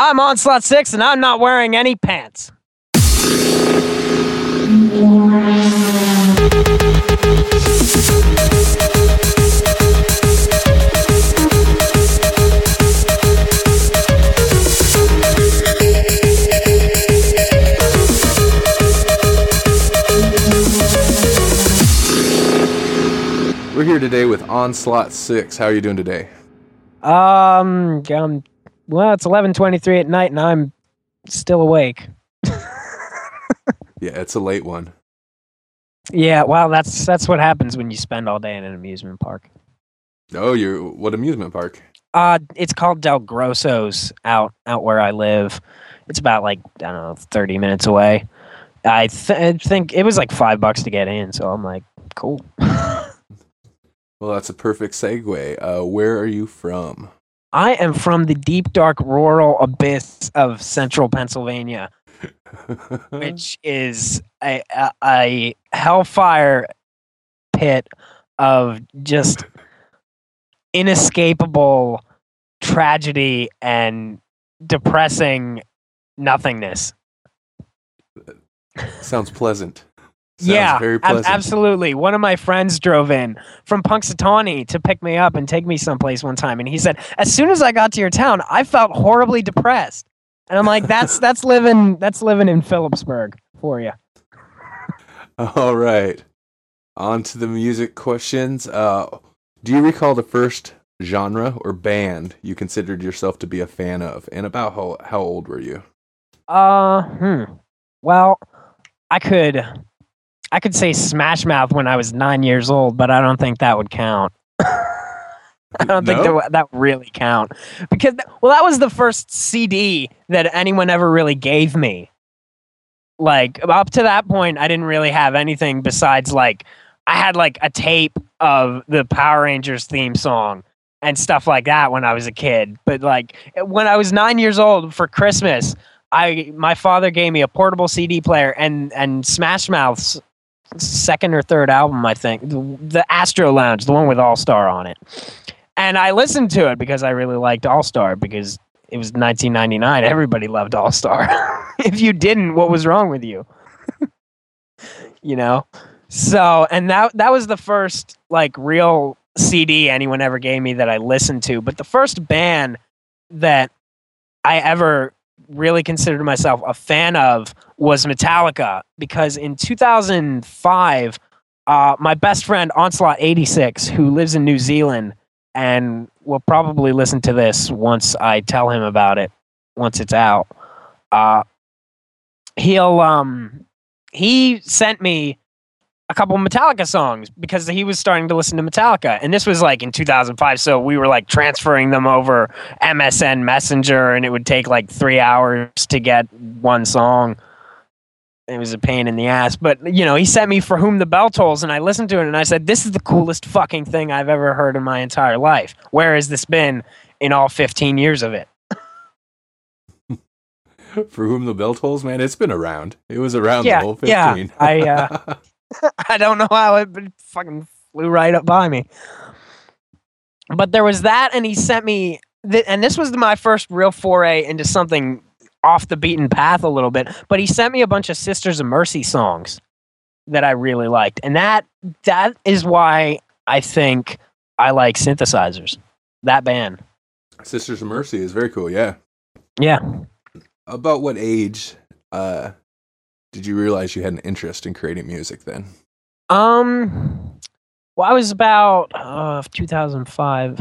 I'm Onslaught 6 and I'm not wearing any pants. We're here today with Onslaught 6. How are you doing today? Um, um well, it's 11:23 at night and I'm still awake. Yeah, it's a late one. Yeah, well, that's that's what happens when you spend all day in an amusement park. Oh, you're what amusement park? Uh, it's called Del Grosso's out out where I live. It's about like I don't know, 30 minutes away. I, th- I think it was like 5 bucks to get in, so I'm like, cool. Well, that's a perfect segue. Uh, where are you from? I am from the deep dark rural abyss of central Pennsylvania. which is a, a, a hellfire pit of just inescapable tragedy and depressing nothingness. Sounds pleasant. Sounds yeah, ab- absolutely. One of my friends drove in from Punxsutawney to pick me up and take me someplace one time, and he said, "As soon as I got to your town, I felt horribly depressed." And I'm like, "That's that's living that's living in Philipsburg for you." All right. On to the music questions. Uh, do you recall the first genre or band you considered yourself to be a fan of, and about how how old were you? Uh, hmm. Well, I could, I could say Smash Mouth when I was nine years old, but I don't think that would count. I don't think that No? that really count because well, that was the first CD that anyone ever really gave me. Like up to that point, I didn't really have anything besides like I had like a tape of the Power Rangers theme song and stuff like that when I was a kid. But like eh, when I was nine years old for Christmas, I my father gave me a portable CD player and and Smash Mouth's second or third album, I think, the, the Astro Lounge, the one with All Star on it. And I listened to it because I really liked All Star because it was 1999. Everybody loved All Star. if you didn't, what was wrong with you? you know. So, and that that was the first like real CD anyone ever gave me that I listened to. But the first band that I ever really considered myself a fan of was Metallica because in 2005, uh, my best friend Onslaught 86, who lives in New Zealand and will probably listen to this once I tell him about it, once it's out, uh, he'll um, he sent me a couple Metallica songs because he was starting to listen to Metallica. And this was like in 2005. So we were like transferring them over MSN Messenger and it would take like three hours to get one song. It was a pain in the ass. But, you know, he sent me For Whom the Bell Tolls and I listened to it and I said, This is the coolest fucking thing I've ever heard in my entire life. Where has this been in all 15 years of it? For whom the bell tolls, man, it's been around. It was around Yeah, the whole 15. yeah. I, uh, I don't know how it fucking flew right up by me. But there was that, and he sent me, th- and this was my first real foray into something off the beaten path a little bit. But he sent me a bunch of Sisters of Mercy songs that I really liked, and that that is why I think I like synthesizers. That band, Sisters of Mercy is very cool. Yeah. yeah. About what age uh, did you realize you had an interest in creating music? Then. Um, well, I was about uh 2005.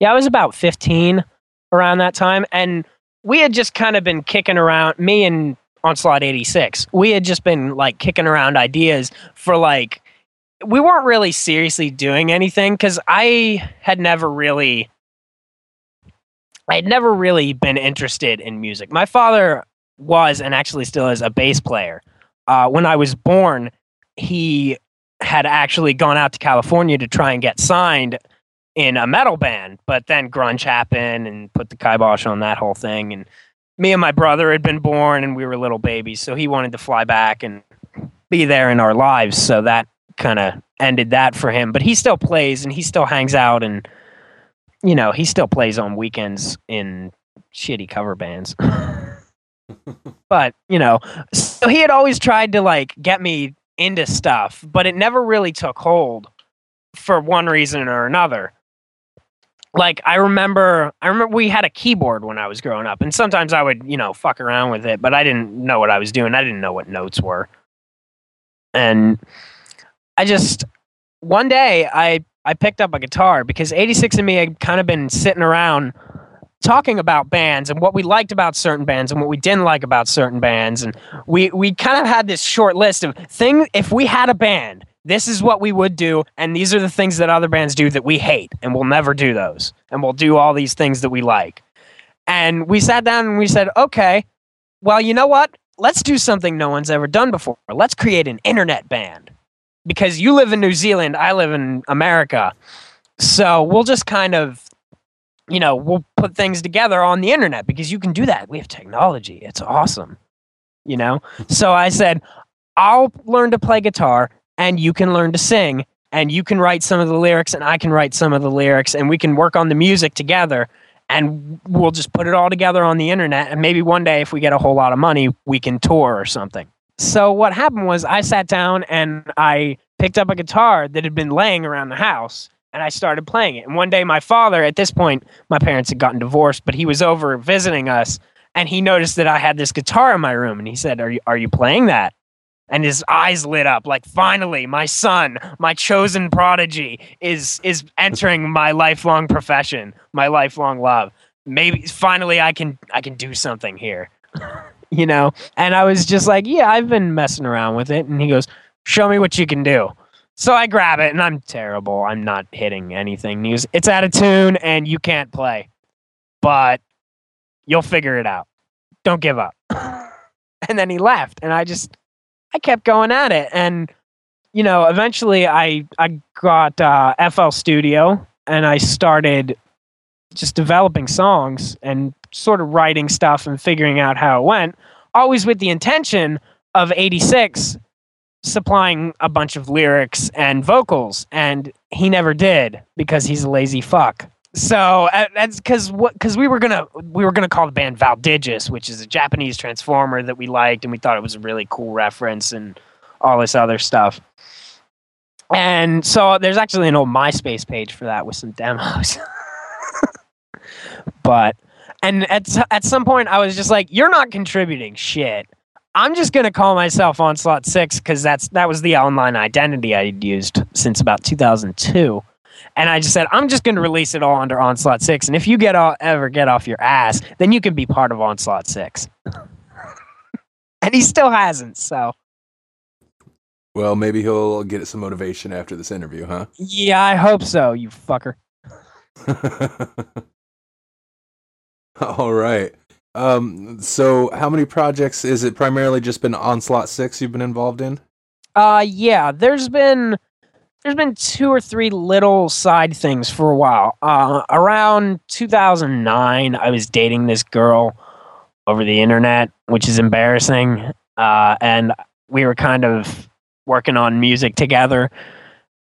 Yeah, I was about 15 around that time, and we had just kind of been kicking around. Me and Onslaught 86, we had just been like kicking around ideas for like we weren't really seriously doing anything because I had never really. I had never really been interested in music. My father was, and actually still is, a bass player. Uh, when I was born, he had actually gone out to California to try and get signed in a metal band, but then grunge happened and put the kibosh on that whole thing. And me and my brother had been born and we were little babies, so he wanted to fly back and be there in our lives. So that kind of ended that for him. But he still plays and he still hangs out and you know he still plays on weekends in shitty cover bands. but, you know, so he had always tried to like get me into stuff, but it never really took hold for one reason or another. Like I remember I remember we had a keyboard when I was growing up and sometimes I would, you know, fuck around with it, but I didn't know what I was doing. I didn't know what notes were. And I just one day I I picked up a guitar because 86 and me had kind of been sitting around talking about bands and what we liked about certain bands and what we didn't like about certain bands. And we we kind of had this short list of things if we had a band this is what we would do. And these are the things that other bands do that we hate and we'll never do those. And we'll do all these things that we like. And we sat down and we said okay well you know what? Let's do something no one's ever done before. Let's create an internet band. Because you live in new zealand i live in america. So we'll just kind of you know we'll put things together on the internet because you can do that. We have technology. It's awesome you know? So i said i'll learn to play guitar and you can learn to sing and you can write some of the lyrics and I can write some of the lyrics and we can work on the music together and we'll just put it all together on the internet and maybe one day if we get a whole lot of money we can tour or something. So what happened was I sat down and I picked up a guitar that had been laying around the house and I started playing it. And one day my father at this point my parents had gotten divorced but he was over visiting us and he noticed that I had this guitar in my room and he said, "Are you are you playing that?" and his eyes lit up like finally my son my chosen prodigy is is entering my lifelong profession my lifelong love. Maybe finally i can i can do something here. You know? And i was just like yeah i've been messing around with it. And he goes show me what you can do so i grab it and i'm terrible. I'm not hitting anything. Goes it's out of tune and you can't play. But you'll figure it out. Don't give up. And then he left and i just I kept going at it, and you know, eventually I I got uh, FL Studio and I started just developing songs and sort of writing stuff and figuring out how it went, always with the intention of 86 supplying a bunch of lyrics and vocals and he never did because he's a lazy fuck so uh, that's because what because we were gonna we were gonna call the band Valdigious, which is a Japanese transformer that we liked, and we thought it was a really cool reference and all this other stuff. And so there's actually an old MySpace page for that with some demos. but and at at some point I was just like, "You're not contributing shit." I'm just gonna call myself Onslaught Six because that's that was the online identity I'd used since about 2002 and I just said, I'm just going to release it all under Onslaught 6. And if you get all, ever get off your ass, then you can be part of Onslaught 6. and he still hasn't, so. Well, maybe he'll get some motivation after this interview, huh? Yeah, I hope so, you fucker. all right. Um, so how many projects is it primarily just been Onslaught 6 you've been involved in? Uh yeah, there's been there's been two or three little side things for a while. Uh, around 2009, I was dating this girl over the internet, which is embarrassing. Uh, and we were kind of working on music together,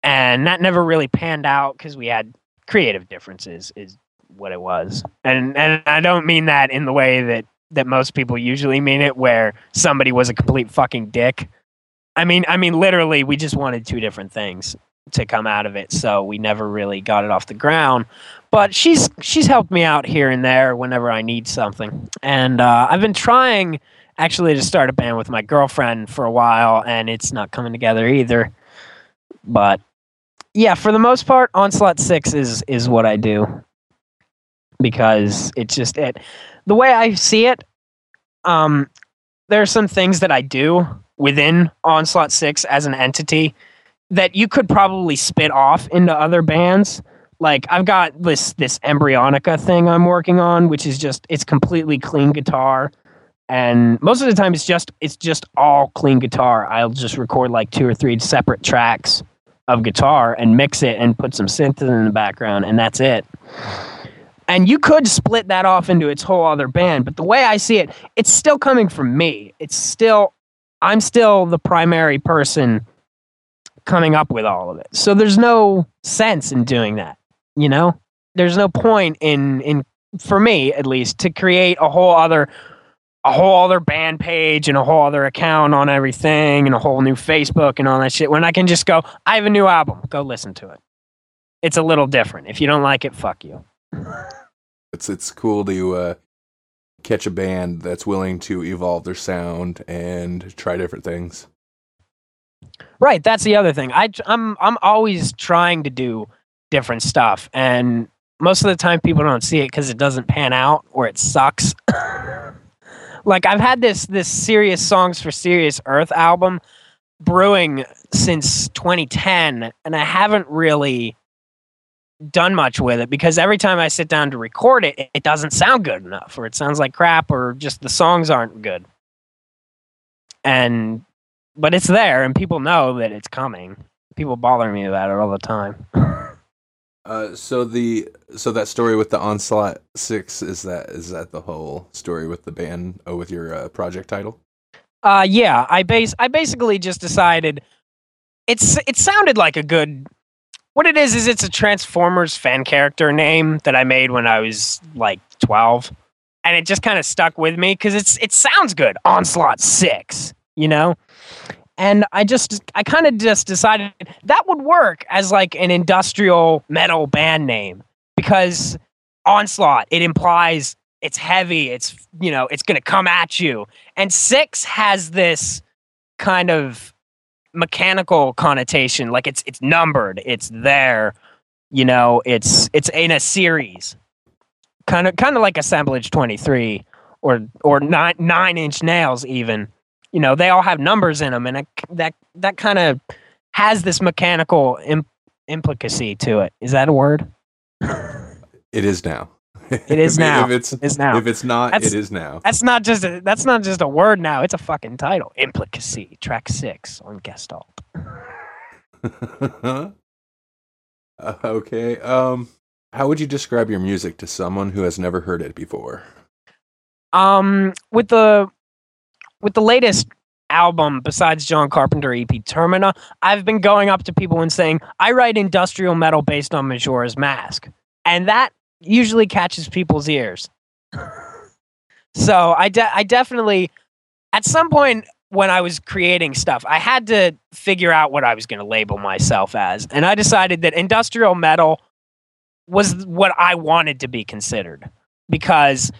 and that never really panned out because we had creative differences. Is what it was, and and I don't mean that in the way that that most people usually mean it, where somebody was a complete fucking dick. I mean, I mean, literally, we just wanted two different things to come out of it. So we never really got it off the ground. But she's she's helped me out here and there whenever I need something. And uh, I've been trying actually to start a band with my girlfriend for a while, and it's not coming together either. But yeah, for the most part, Onslaught Six is is what I do because it's just it. The way I see it, um, there are some things that I do within Onslaught Six as an entity that you could probably spit off into other bands. Like I've got this this embryonica thing I'm working on, which is just it's completely clean guitar. And most of the time it's just it's just all clean guitar. I'll just record like two or three separate tracks of guitar and mix it and put some synth in the background and that's it. And you could split that off into its whole other band, but the way I see it, it's still coming from me. It's still I'm still the primary person coming up with all of it. So there's no sense in doing that, you know? There's no point in in for me at least to create a whole other a whole other band page and a whole other account on everything and a whole new Facebook and all that shit when I can just go, I have a new album, go listen to it. It's a little different. If you don't like it, fuck you. It's it's cool to uh, catch a band that's willing to evolve their sound and try different things. Right, that's the other thing. I I'm I'm always trying to do different stuff and most of the time people don't see it cuz it doesn't pan out or it sucks. like I've had this this serious songs for serious earth album brewing since 2010 and I haven't really done much with it because every time I sit down to record it, it doesn't sound good enough, or it sounds like crap, or just the songs aren't good. And, but it's there, and people know that it's coming. People bother me about it all the time. Uh, so the so that story with the onslaught six is that is that the whole story with the band? Oh, with your uh, project title? Uh, yeah. I base I basically just decided it's it sounded like a good what it is is it's a Transformers fan character name that I made when I was like 12 and it just kind of stuck with me cuz it's it sounds good. Onslaught 6, you know? And I just I kind of just decided that would work as like an industrial metal band name because Onslaught it implies it's heavy, it's you know, it's going to come at you. And 6 has this kind of mechanical connotation like it's it's numbered it's there you know it's it's in a series. Kind of kind of like assemblage 23 or or nine nine inch nails even. You know they all have numbers in them and it, that that kind of has this mechanical imp- implicacy to it. Is that a word? It is now it is now. if it's it is now. If it's not, That's- it is now. That's not just a, that's not just a word now. It's a fucking title. Implicacy, track six on Gestalt. Uh, okay. Um, how would you describe your music to someone who has never heard it before? Um, with the with the latest album, besides John Carpenter EP Termina, I've been going up to people and saying I write industrial metal based on Majora's Mask, and that usually catches people's ears. so I de- I definitely at some point when I was creating stuff, I had to figure out what I was going to label myself as, and I decided that industrial metal was what I wanted to be considered because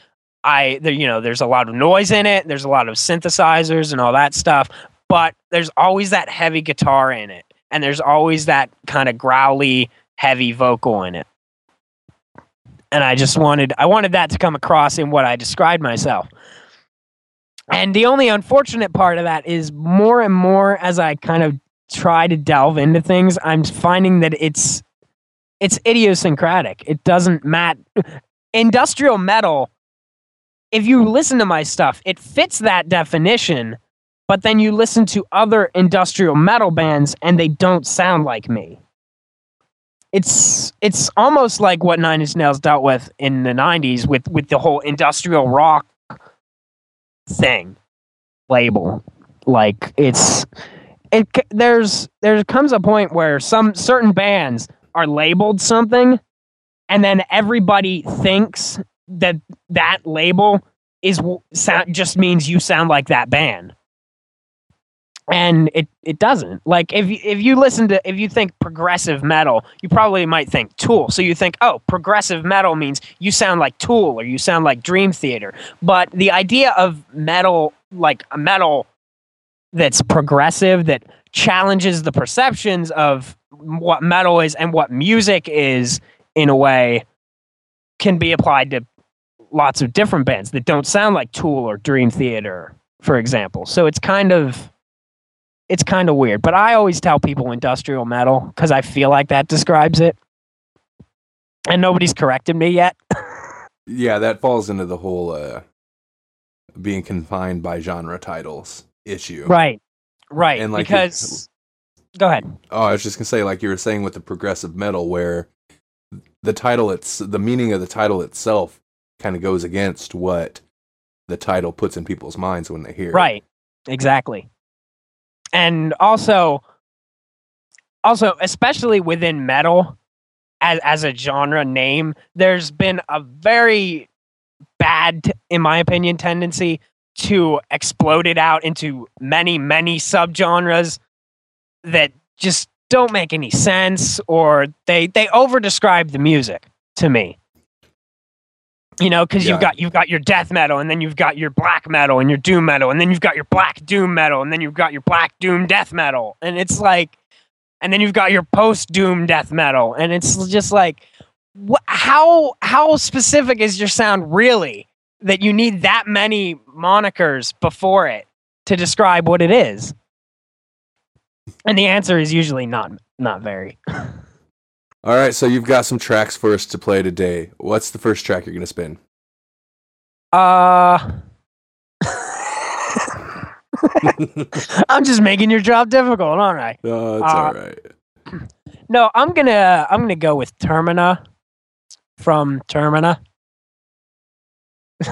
I there you know there's a lot of noise in it, there's a lot of synthesizers and all that stuff, but there's always that heavy guitar in it, and there's always that kind of growly, heavy vocal in it. And I just wanted I wanted that to come across in what I described myself. And the only unfortunate part of that is more and more as I kind of try to delve into things, I'm finding that it's it's idiosyncratic. It doesn't matter. Industrial metal, if you listen to my stuff, it fits that definition, but then you listen to other industrial metal bands and they don't sound like me. It's it's almost like what Nine Inch Nails dealt with in the '90s with with the whole industrial rock thing label. Like it's it there's there comes a point where some certain bands are labeled something and then everybody thinks that that label is sound just means you sound like that band and it it doesn't. Like if you, if you listen to if you think progressive metal you probably might think tool. So you think oh progressive metal means you sound like tool or you sound like dream theater. But the idea of metal like a metal that's progressive that challenges the perceptions of what metal is and what music is in a way can be applied to lots of different bands that don't sound like Tool or Dream Theater, for example. So it's kind of it's kind of weird. But I always tell people industrial metal because I feel like that describes it. And nobody's corrected me yet. Yeah, that falls into the whole uh, being confined by genre titles issue. right. Right. And like because go ahead. Oh, I was just gonna say, like you were saying with the progressive metal, where the title, it's the meaning of the title itself, kind of goes against what the title puts in people's minds when they hear. it. Right. Exactly. And also also especially within metal, as as a genre name. There's been a very bad, in my opinion, tendency to explode it out into many, many subgenres that just don't make any sense or they they over describe the music to me you know because Yeah. you've got you've got your death metal and then you've got your black metal and your doom metal and then you've got your black doom metal and then you've got your black doom death metal. And it's like and then you've got your post doom death metal. And it's just like wh- how how specific is your sound really that you need that many monikers before it to describe what it is? And the answer is usually not not very All right, so you've got some tracks for us to play today. What's the first track you're going to spin? uh i'm just making your job difficult aren't i No, it's Uh, all right. no i'm gonna i'm gonna go with termina from termina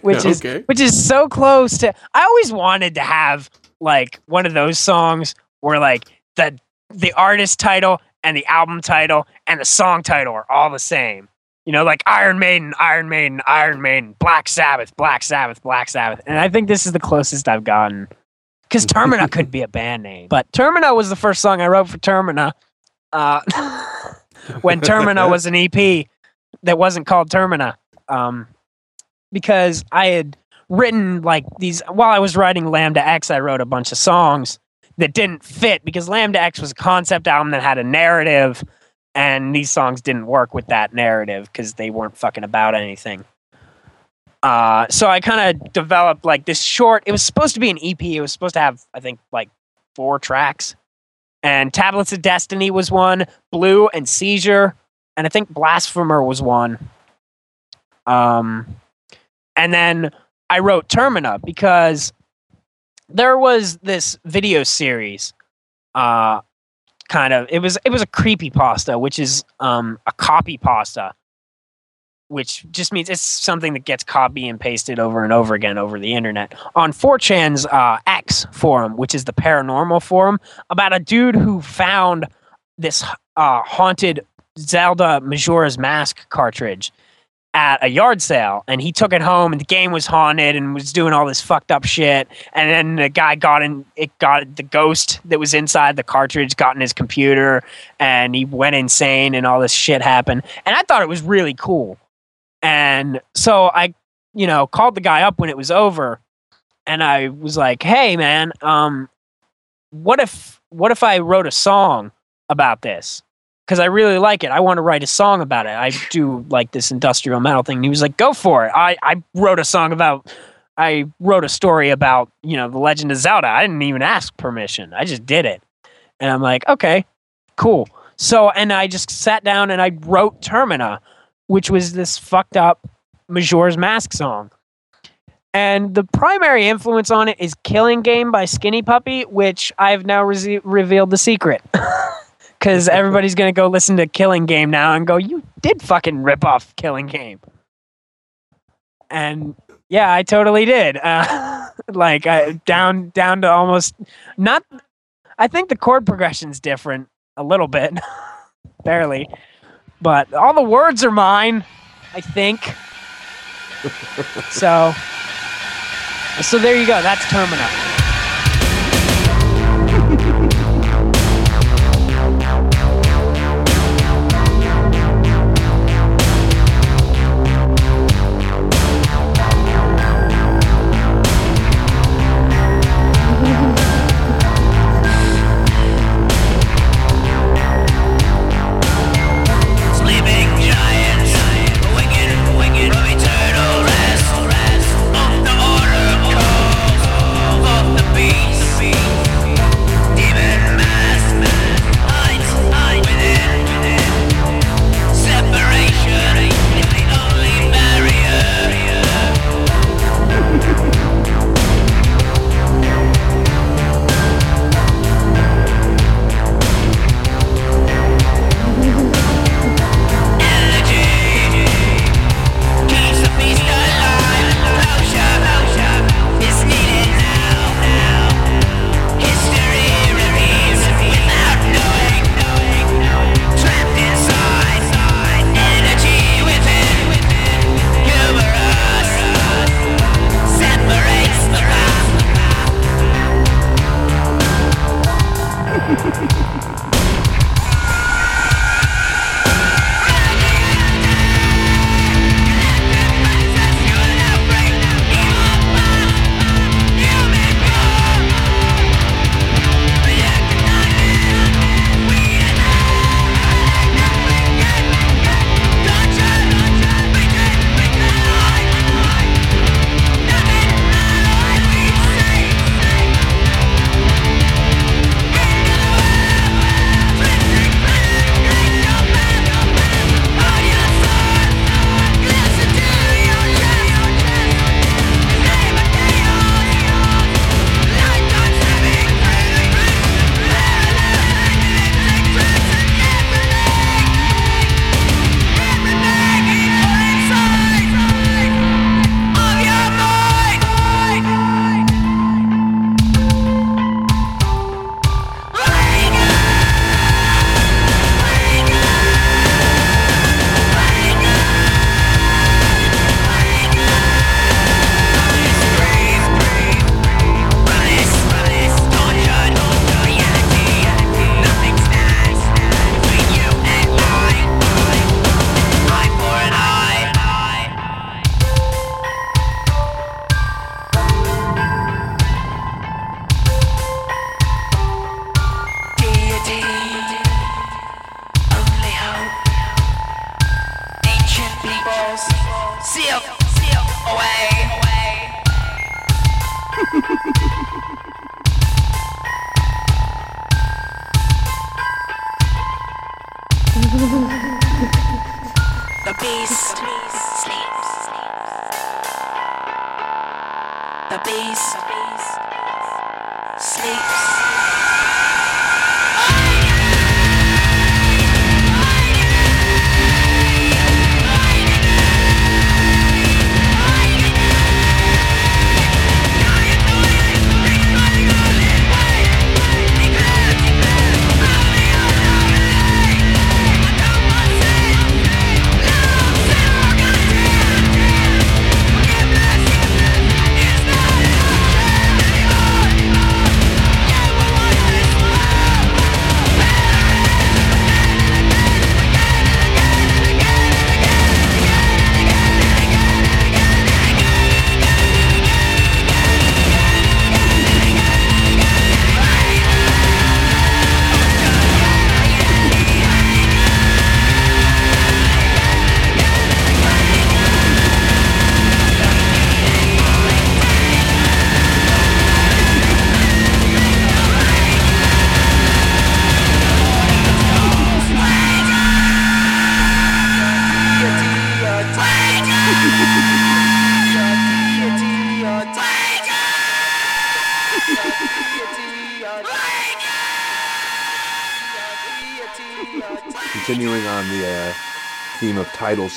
which is okay. which is so close to I always wanted to have like one of those songs where like the the artist title and the album title and the song title are all the same. You know, like Iron Maiden, Iron Maiden, Iron Maiden, Black Sabbath, Black Sabbath, Black Sabbath. And I think this is the closest I've gotten. Because Termina could be a band name. But Termina was the first song I wrote for Termina. Uh, when Termina was an EP that wasn't called Termina. Um, because I had written like these while I was writing Lambda X, I wrote a bunch of songs that didn't fit because Lambda X was a concept album that had a narrative, and these songs didn't work with that narrative because they weren't fucking about anything. Uh, so I kind of developed like this short. It was supposed to be an EP. It was supposed to have, I think, like four tracks. And Tablets of Destiny was one, Blue and Seizure, and I think Blasphemer was one. Um, and then I wrote Termina because there was this video series, uh, kind of. It was it was a creepy pasta, which is um a copy pasta, which just means it's something that gets copy and pasted over and over again over the internet on 4chan's uh, X forum, which is the paranormal forum, about a dude who found this uh, haunted Zelda Majora's Mask cartridge at a yard sale and he took it home and the game was haunted and was doing all this fucked up shit and then the guy got in it got the ghost that was inside the cartridge got in his computer and he went insane and all this shit happened and I thought it was really cool. And so I you know called the guy up when it was over and I was like hey man um what if what if I wrote a song about this because I really like it. I want to write a song about it. I do like this industrial metal thing. And he was like, go for it. I, I wrote a song about, I wrote a story about, you know, the Legend of Zelda. I didn't even ask permission. I just did it. And I'm like, okay, cool. So, and I just sat down and I wrote Termina, which was this fucked up Majora's Mask song. And the primary influence on it is Killing Game by Skinny Puppy, which I've now re- revealed the secret. because everybody's gonna go listen to Killing Game now and go, "You did fucking rip off Killing Game," and yeah, I totally did. Uh, like I, down down to almost not. I think the chord progression's different a little bit, barely, but all the words are mine. I think. so. So there you go. That's Termina.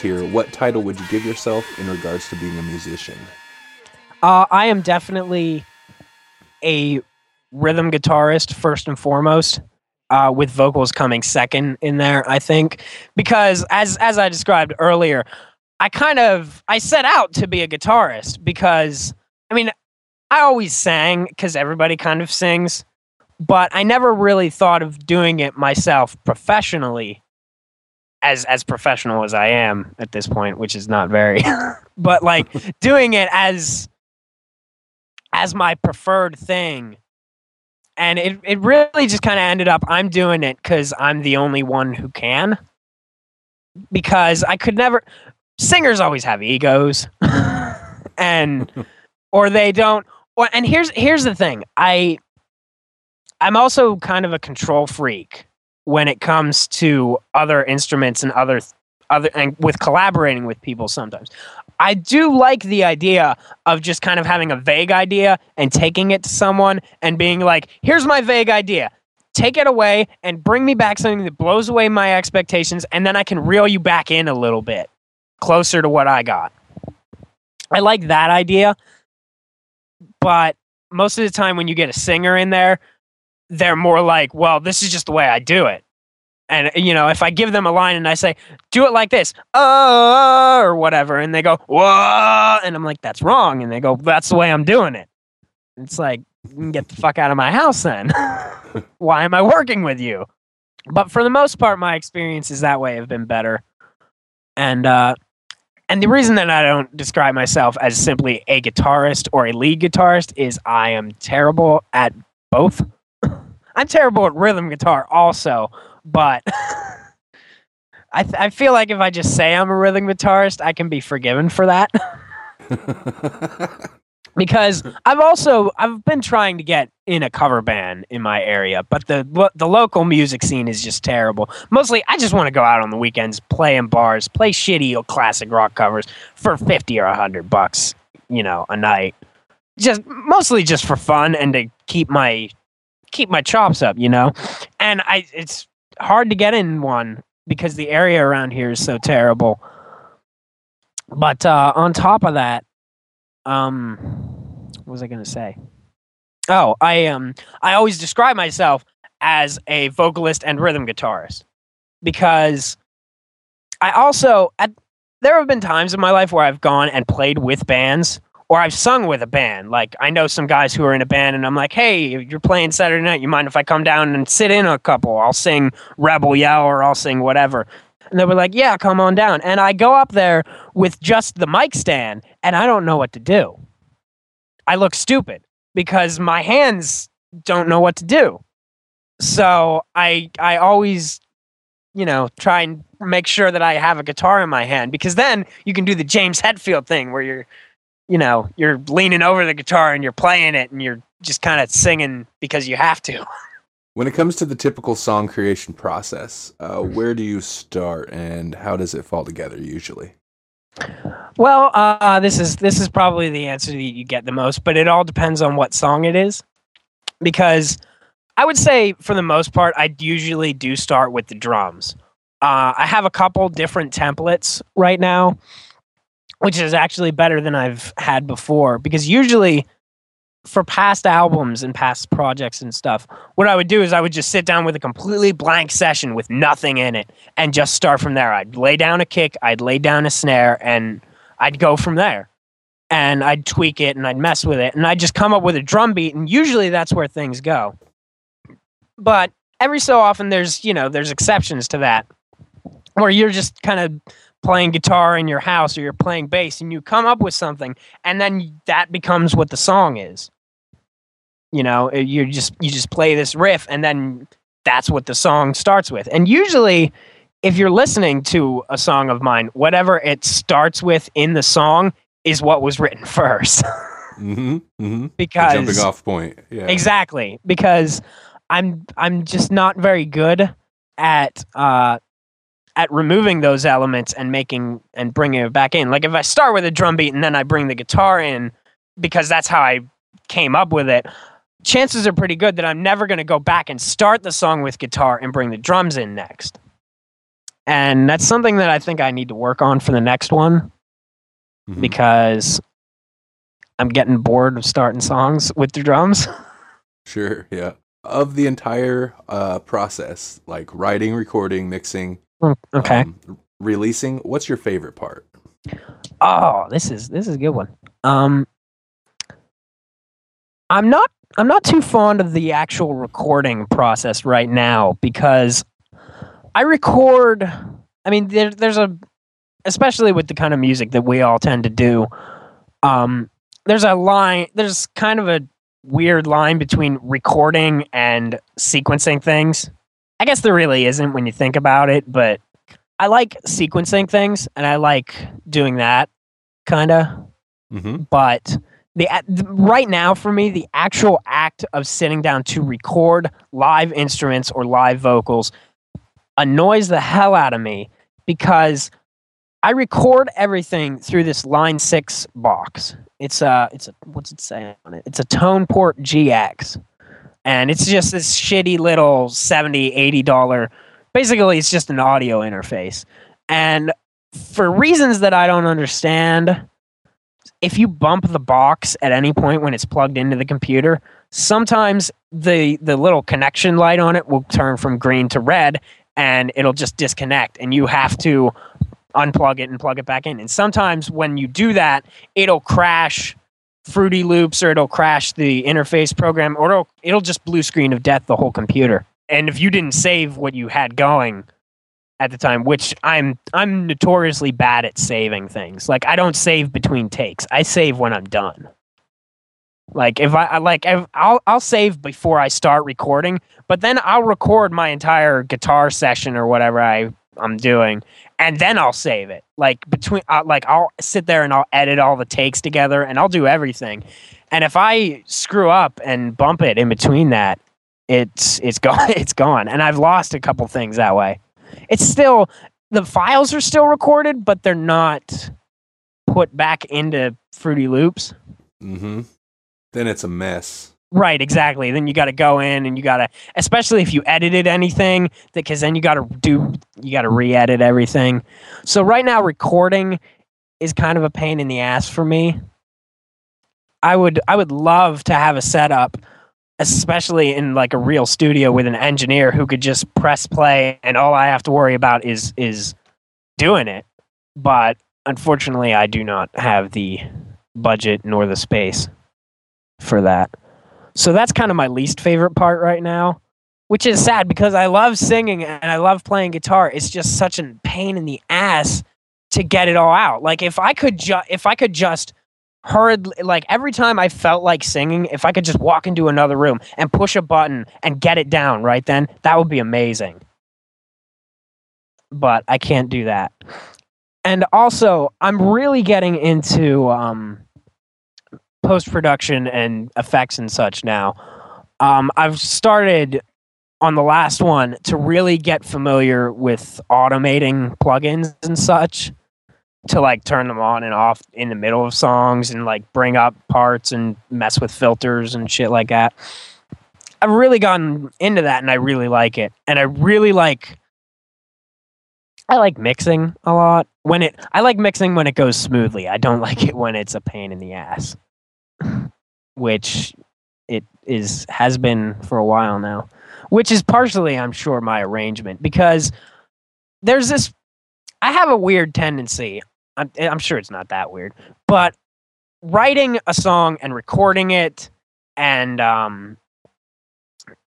Here, what title would you give yourself in regards to being a musician? Uh, I am definitely a rhythm guitarist first and foremost, uh, with vocals coming second in there. I think because as as I described earlier, I kind of I set out to be a guitarist because I mean I always sang because everybody kind of sings, but I never really thought of doing it myself professionally. As as professional as I am at this point, which is not very, but like doing it as as my preferred thing. And it, it really just kind of ended up I'm doing it because I'm the only one who can. Because I could never, singers always have egos. and, or they don't. Or, and here's here's the thing I I'm also kind of a control freak when it comes to other instruments and other other and with collaborating with people sometimes. I do like the idea of just kind of having a vague idea and taking it to someone and being like, here's my vague idea. Take it away and bring me back something that blows away my expectations, and then I can reel you back in a little bit closer to what I got. I like that idea, but most of the time when you get a singer in there, they're more like, well, this is just the way I do it. And you know, if I give them a line and I say, "Do it like this," uh, or whatever, and they go, "Whoa," and I'm like, "That's wrong," and they go, "That's the way I'm doing it." It's like, get the fuck out of my house then. Why am I working with you? But for the most part, my experiences that way have been better. And uh, and the reason that I don't describe myself as simply a guitarist or a lead guitarist is I am terrible at both. I'm terrible at rhythm guitar also, but I th- I feel like if I just say I'm a rhythm guitarist, I can be forgiven for that because I've also I've been trying to get in a cover band in my area, but the lo- the local music scene is just terrible. Mostly, I just want to go out on the weekends, play in bars, play shitty old classic rock covers for fifty or hundred bucks, you know, a night. Just mostly just for fun and to keep my keep my chops up, you know. And I it's hard to get in one because the area around here is so terrible. But uh, on top of that, um, what was I going to say? Oh, I um, I always describe myself as a vocalist and rhythm guitarist because I also at there have been times in my life where I've gone and played with bands or I've sung with a band. Like I know some guys who are in a band and I'm like, "Hey, you're playing Saturday night. You mind if I come down and sit in a couple? I'll sing Rebel Yell or I'll sing whatever." And they were like, "Yeah, come on down." And I go up there with just the mic stand and I don't know what to do. I look stupid because my hands don't know what to do. So I I always you know, try and make sure that I have a guitar in my hand because then you can do the James Hetfield thing where you're you know, you're leaning over the guitar and you're playing it and you're just kind of singing because you have to. When it comes to the typical song creation process, uh, where do you start and how does it fall together usually? Well, uh, this is this is probably the answer that you get the most, but it all depends on what song it is. Because I would say, for the most part, I usually do start with the drums. Uh, I have a couple different templates right now, which is actually better than I've had before. Because usually, for past albums and past projects and stuff, what I would do is I would just sit down with a completely blank session with nothing in it and just start from there. I'd lay down a kick, I'd lay down a snare, and I'd go from there. And I'd tweak it and I'd mess with it and I'd just come up with a drum beat. And usually that's where things go. But every so often there's, you know, there's exceptions to that where you're just kind of playing guitar in your house or you're playing bass and you come up with something and then that becomes what the song is. You know, you just you just play this riff and then that's what the song starts with. And usually if you're listening to a song of mine, whatever it starts with in the song is what was written first. Mm-hmm. Mm-hmm. because Jumping off point. Yeah. Exactly, because I'm I'm just not very good at uh, at removing those elements and making and bringing it back in. Like if I start with a drum beat and then I bring the guitar in because that's how I came up with it. Chances are pretty good that I'm never going to go back and start the song with guitar and bring the drums in next. And that's something that I think I need to work on for the next one Mhm. because I'm getting bored of starting songs with the drums. Sure. Yeah. Of the entire uh, process, like writing, recording, mixing, okay. um, releasing, what's your favorite part? Oh, this is this is a good one. Um, I'm not I'm not too fond of the actual recording process right now because I record. I mean, there, there's a especially with the kind of music that we all tend to do. Um, there's a line. There's kind of a weird line between recording and sequencing things. I guess there really isn't when you think about it, but I like sequencing things and I like doing that kind of Mm-hmm. but the, right now for me the actual act of sitting down to record live instruments or live vocals annoys the hell out of me because I record everything through this line 6 box. It's a it's a what's it say on it? It's a Tone Port GX. And it's just this shitty little 70 80 dollar basically it's just an audio interface. And for reasons that I don't understand, if you bump the box at any point when it's plugged into the computer, sometimes the the little connection light on it will turn from green to red and it'll just disconnect and you have to unplug it and plug it back in. And sometimes when you do that, it'll crash Fruity Loops or it'll crash the interface program or it'll, it'll just blue screen of death the whole computer. And if you didn't save what you had going, at the time, which I'm I'm notoriously bad at saving things. Like I don't save between takes. I save when I'm done. Like if I, I like if, I'll I'll save before I start recording, but then I'll record my entire guitar session or whatever I I'm doing, and then I'll save it. Like between uh, like I'll sit there and I'll edit all the takes together and I'll do everything. And if I screw up and bump it in between that, it's it's gone it's gone. And I've lost a couple things that way it's still the files are still recorded, but they're not put back into Fruity Loops. Mm-hmm. Then it's a mess. Right, exactly. Then you got to go in and you got to, especially if you edited anything, because then you got to do, you got to re-edit everything. So right now, recording is kind of a pain in the ass for me. I would, I would love to have a setup, especially in like a real studio with an engineer who could just press play and all I have to worry about is is doing it. But unfortunately, I do not have the budget nor the space for that. So that's kind of my least favorite part right now, which is sad because I love singing and I love playing guitar. It's just such a pain in the ass to get it all out. Like if I could just if I could just hurried like every time I felt like singing, if I could just walk into another room and push a button and get it down right then, that would be amazing. But I can't do that. And also, I'm really getting into um, post production and effects and such now. Um, I've started on the last one to really get familiar with automating plugins and such to like turn them on and off in the middle of songs and like bring up parts and mess with filters and shit like that. I've really gotten into that and I really like it. And I really like I like mixing a lot. When it I like mixing when it goes smoothly. I don't like it when it's a pain in the ass. Which it is has been for a while now. Which is partially I'm sure my arrangement because there's this I have a weird tendency. I'm, I'm sure it's not that weird, but writing a song and recording it and um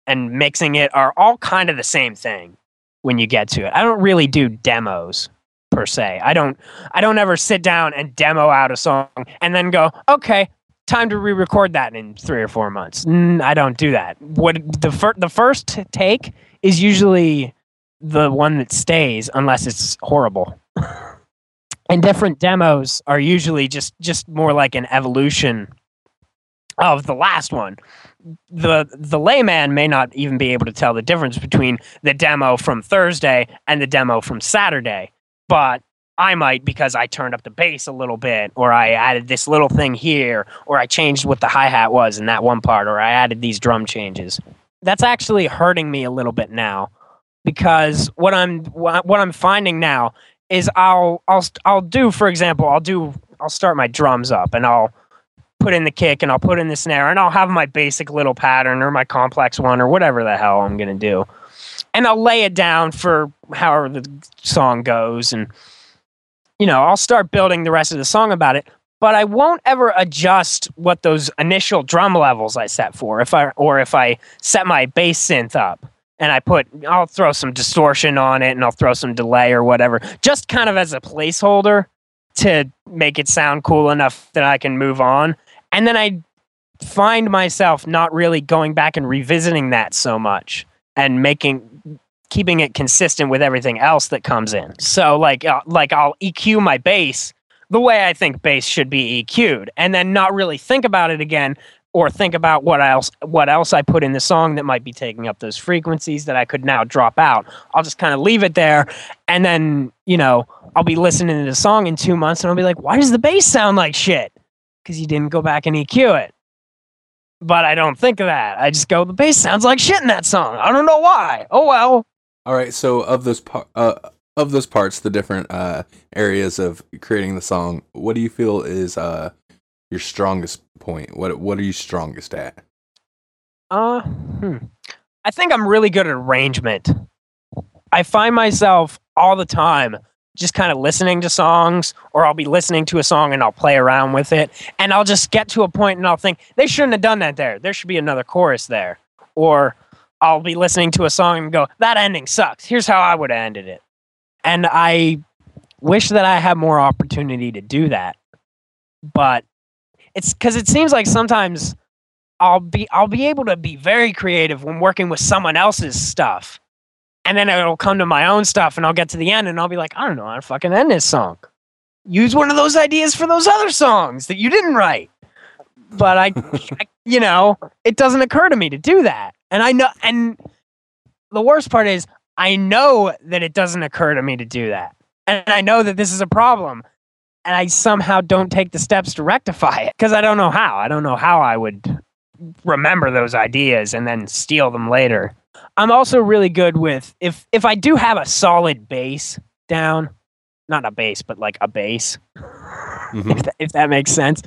and mixing it are all kind of the same thing when you get to it. I don't really do demos per se. I don't I don't ever sit down and demo out a song and then go, "Okay, time to re-record that in 3 or 4 months." Mm, I don't do that. What the fir- the first take is usually the one that stays unless it's horrible. and different demos are usually just just more like an evolution of the last one. The the layman may not even be able to tell the difference between the demo from Thursday and the demo from Saturday, but I might because I turned up the bass a little bit, or I added this little thing here, or I changed what the hi hat was in that one part, or I added these drum changes. That's actually hurting me a little bit now because what I'm what I'm finding now is I'll I'll I'll do for example I'll do I'll start my drums up and I'll put in the kick and I'll put in the snare and I'll have my basic little pattern or my complex one or whatever the hell I'm gonna do, and I'll lay it down for however the song goes and you know I'll start building the rest of the song about it. But I won't ever adjust what those initial drum levels I set for if I or if I set my bass synth up and I put I'll throw some distortion on it and I'll throw some delay or whatever, just kind of as a placeholder to make it sound cool enough that I can move on. And then I find myself not really going back and revisiting that so much and making keeping it consistent with everything else that comes in. So like uh, like I'll EQ my bass the way I think bass should be EQ'd and then not really think about it again or think about what else what else I put in the song that might be taking up those frequencies that I could now drop out. I'll just kind of leave it there and then, you know, I'll be listening to the song in 2 months and I'll be like, "Why does the bass sound like shit?" Cuz you didn't go back and EQ it. But I don't think of that. I just go, "The bass sounds like shit in that song." I don't know why. Oh well. All right, so of those par- uh, of those parts, the different uh, areas of creating the song, what do you feel is uh, your strongest point? What what are you strongest at? Uh, hmm. I think I'm really good at arrangement. I find myself all the time just kind of listening to songs, or I'll be listening to a song and I'll play around with it, and I'll just get to a point and I'll think they shouldn't have done that there. There should be another chorus there, or I'll be listening to a song and go, that ending sucks. Here's how I would have ended it, and I wish that I had more opportunity to do that, but it's because it seems like sometimes I'll be I'll be able to be very creative when working with someone else's stuff. And then it'll come to my own stuff and I'll get to the end and I'll be like, I don't know how to fucking end this song. Use one of those ideas for those other songs that you didn't write. But I, I you know, it doesn't occur to me to do that. And I know and the worst part is I know that it doesn't occur to me to do that. And I know that this is a problem and I somehow don't take the steps to rectify it because I don't know how. I don't know how I would remember those ideas and then steal them later. I'm also really good with if if I do have a solid base down, not a base, but like a base, Mhm. if, that, if that makes sense.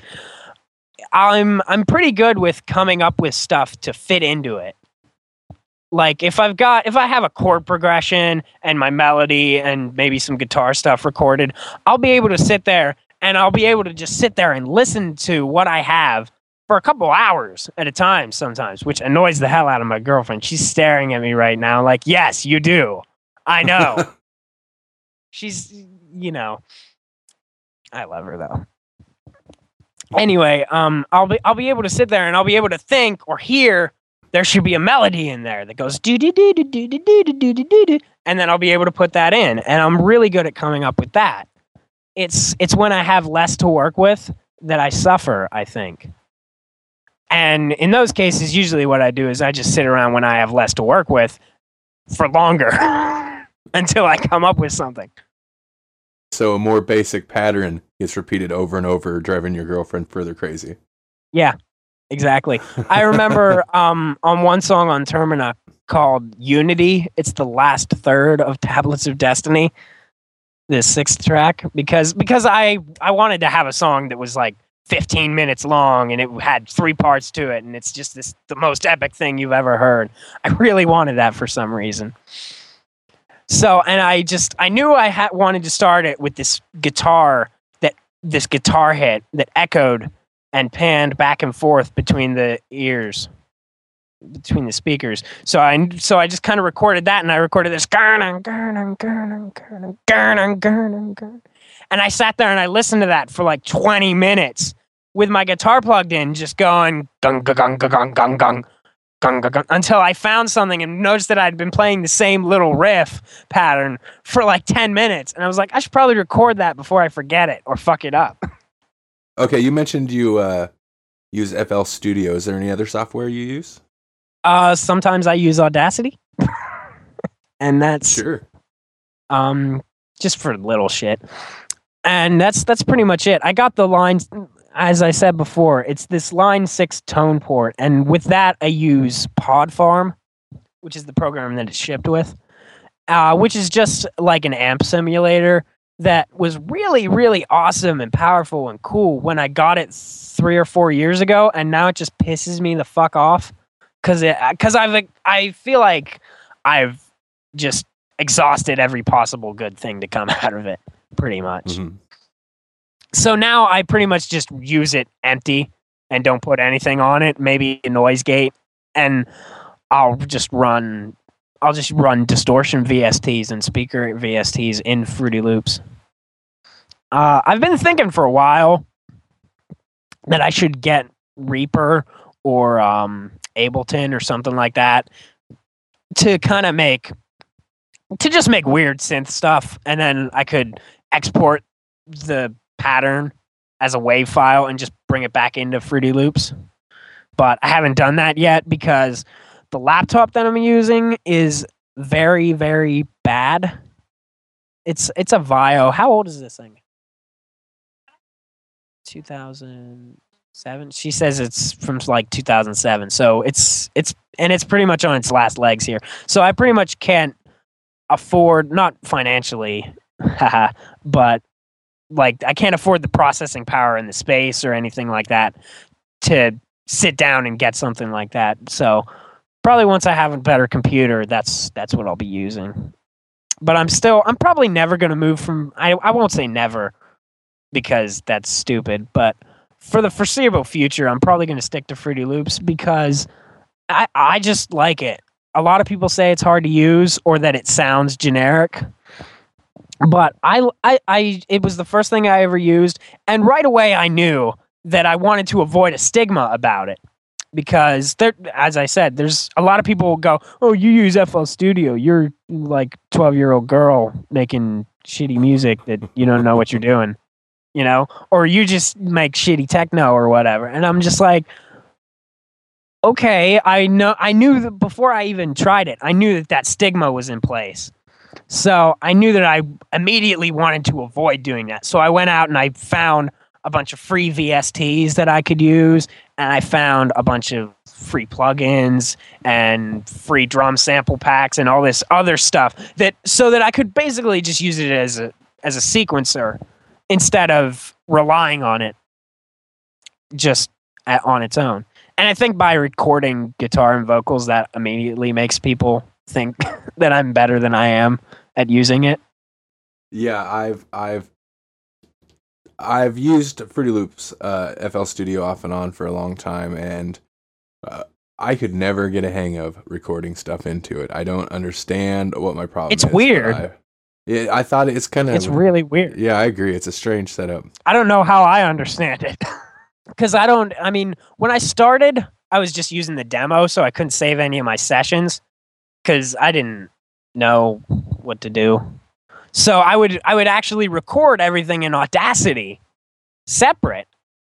I'm I'm pretty good with coming up with stuff to fit into it. Like if I've got if I have a chord progression and my melody and maybe some guitar stuff recorded, I'll be able to sit there and I'll be able to just sit there and listen to what I have for a couple hours at a time sometimes, which annoys the hell out of my girlfriend. She's staring at me right now like, "Yes, you do. I know." She's you know, I love her though. Anyway, um I'll be I'll be able to sit there and I'll be able to think or hear there should be a melody in there that goes do do do do do do do do do do do and then I'll be able to put that in and I'm really good at coming up with that. It's it's when I have less to work with that I suffer, I think. And in those cases usually what I do is I just sit around when I have less to work with for longer until I come up with something. So a more basic pattern gets repeated over and over, driving your girlfriend further crazy. Yeah, exactly. I remember um, on one song on Termina called Unity, it's the last third of Tablets of Destiny, the sixth track, because because I I wanted to have a song that was like 15 minutes long and it had three parts to it and it's just this the most epic thing you've ever heard. I really wanted that for some reason. So, and I just I knew I had wanted to start it with this guitar that this guitar hit that echoed and panned back and forth between the ears between the speakers. So I so I just kind of recorded that and I recorded this and I sat there and I listened to that for like 20 minutes with my guitar plugged in just going gung gung gung gung gung gung until I found something and noticed that I'd been playing the same little riff pattern for like 10 minutes and I was like I should probably record that before I forget it or fuck it up. Okay, you mentioned you uh, use FL Studio. Is there any other software you use? Uh sometimes I use Audacity. and that's Sure. um just for little shit and that's that's pretty much it i got the lines as i said before it's this line 6 tone port and with that i use pod farm which is the program that it's shipped with uh, which is just like an amp simulator that was really really awesome and powerful and cool when i got it three or four years ago and now it just pisses me the fuck off because it because i've i feel like i've just exhausted every possible good thing to come out of it pretty much Mhm. so now i pretty much just use it empty and don't put anything on it maybe a noise gate and i'll just run i'll just run distortion vsts and speaker vsts in fruity loops. Uh, i've been thinking for a while that i should get reaper or um, ableton or something like that to kind of make to just make weird synth stuff and then i could export the pattern as a wave file and just bring it back into fruity loops. But i haven't done that yet because the laptop that i'm using is very very bad. It's it's a Vaio. How old is this thing? 2007 she says it's from like 2007 so it's it's and it's pretty much on its last legs here. So i pretty much can't afford not financially but like i can't afford the processing power and the space or anything like that to sit down and get something like that. So probably once i have a better computer that's that's what i'll be using. But i'm still i'm probably never going to move from I, I won't say never because that's stupid but for the foreseeable future i'm probably going to stick to fruity loops because i i just like it. A lot of people say it's hard to use or that it sounds generic but I, I i it was the first thing i ever used and right away i knew that i wanted to avoid a stigma about it because there as i said there's a lot of people will go oh you use fl studio. You're like 12 year old girl making shitty music that you don't know what you're doing you know? Or you just make shitty techno or whatever. And i'm just like okay i know i knew that before i even tried it i knew that that stigma was in place. So i knew that i immediately wanted to avoid doing that. So i went out and i found a bunch of free vsts that i could use and i found a bunch of free plugins and free drum sample packs and all this other stuff that so that i could basically just use it as a as a sequencer instead of relying on it just at, on its own and I think by recording guitar and vocals, that immediately makes people think that I'm better than I am at using it. Yeah, I've I've I've used Fruity Loops uh, FL Studio off and on for a long time, and uh, I could never get a hang of recording stuff into it. I don't understand what my problem It's is. but weird. I, yeah, I thought it's kind of. It's really weird. Yeah, I agree. It's a strange setup. I don't know how I understand it. Because I don't, I mean, when I started, I was just using the demo, so I couldn't save any of my sessions because I didn't know what to do. So I would, I would actually record everything in Audacity separate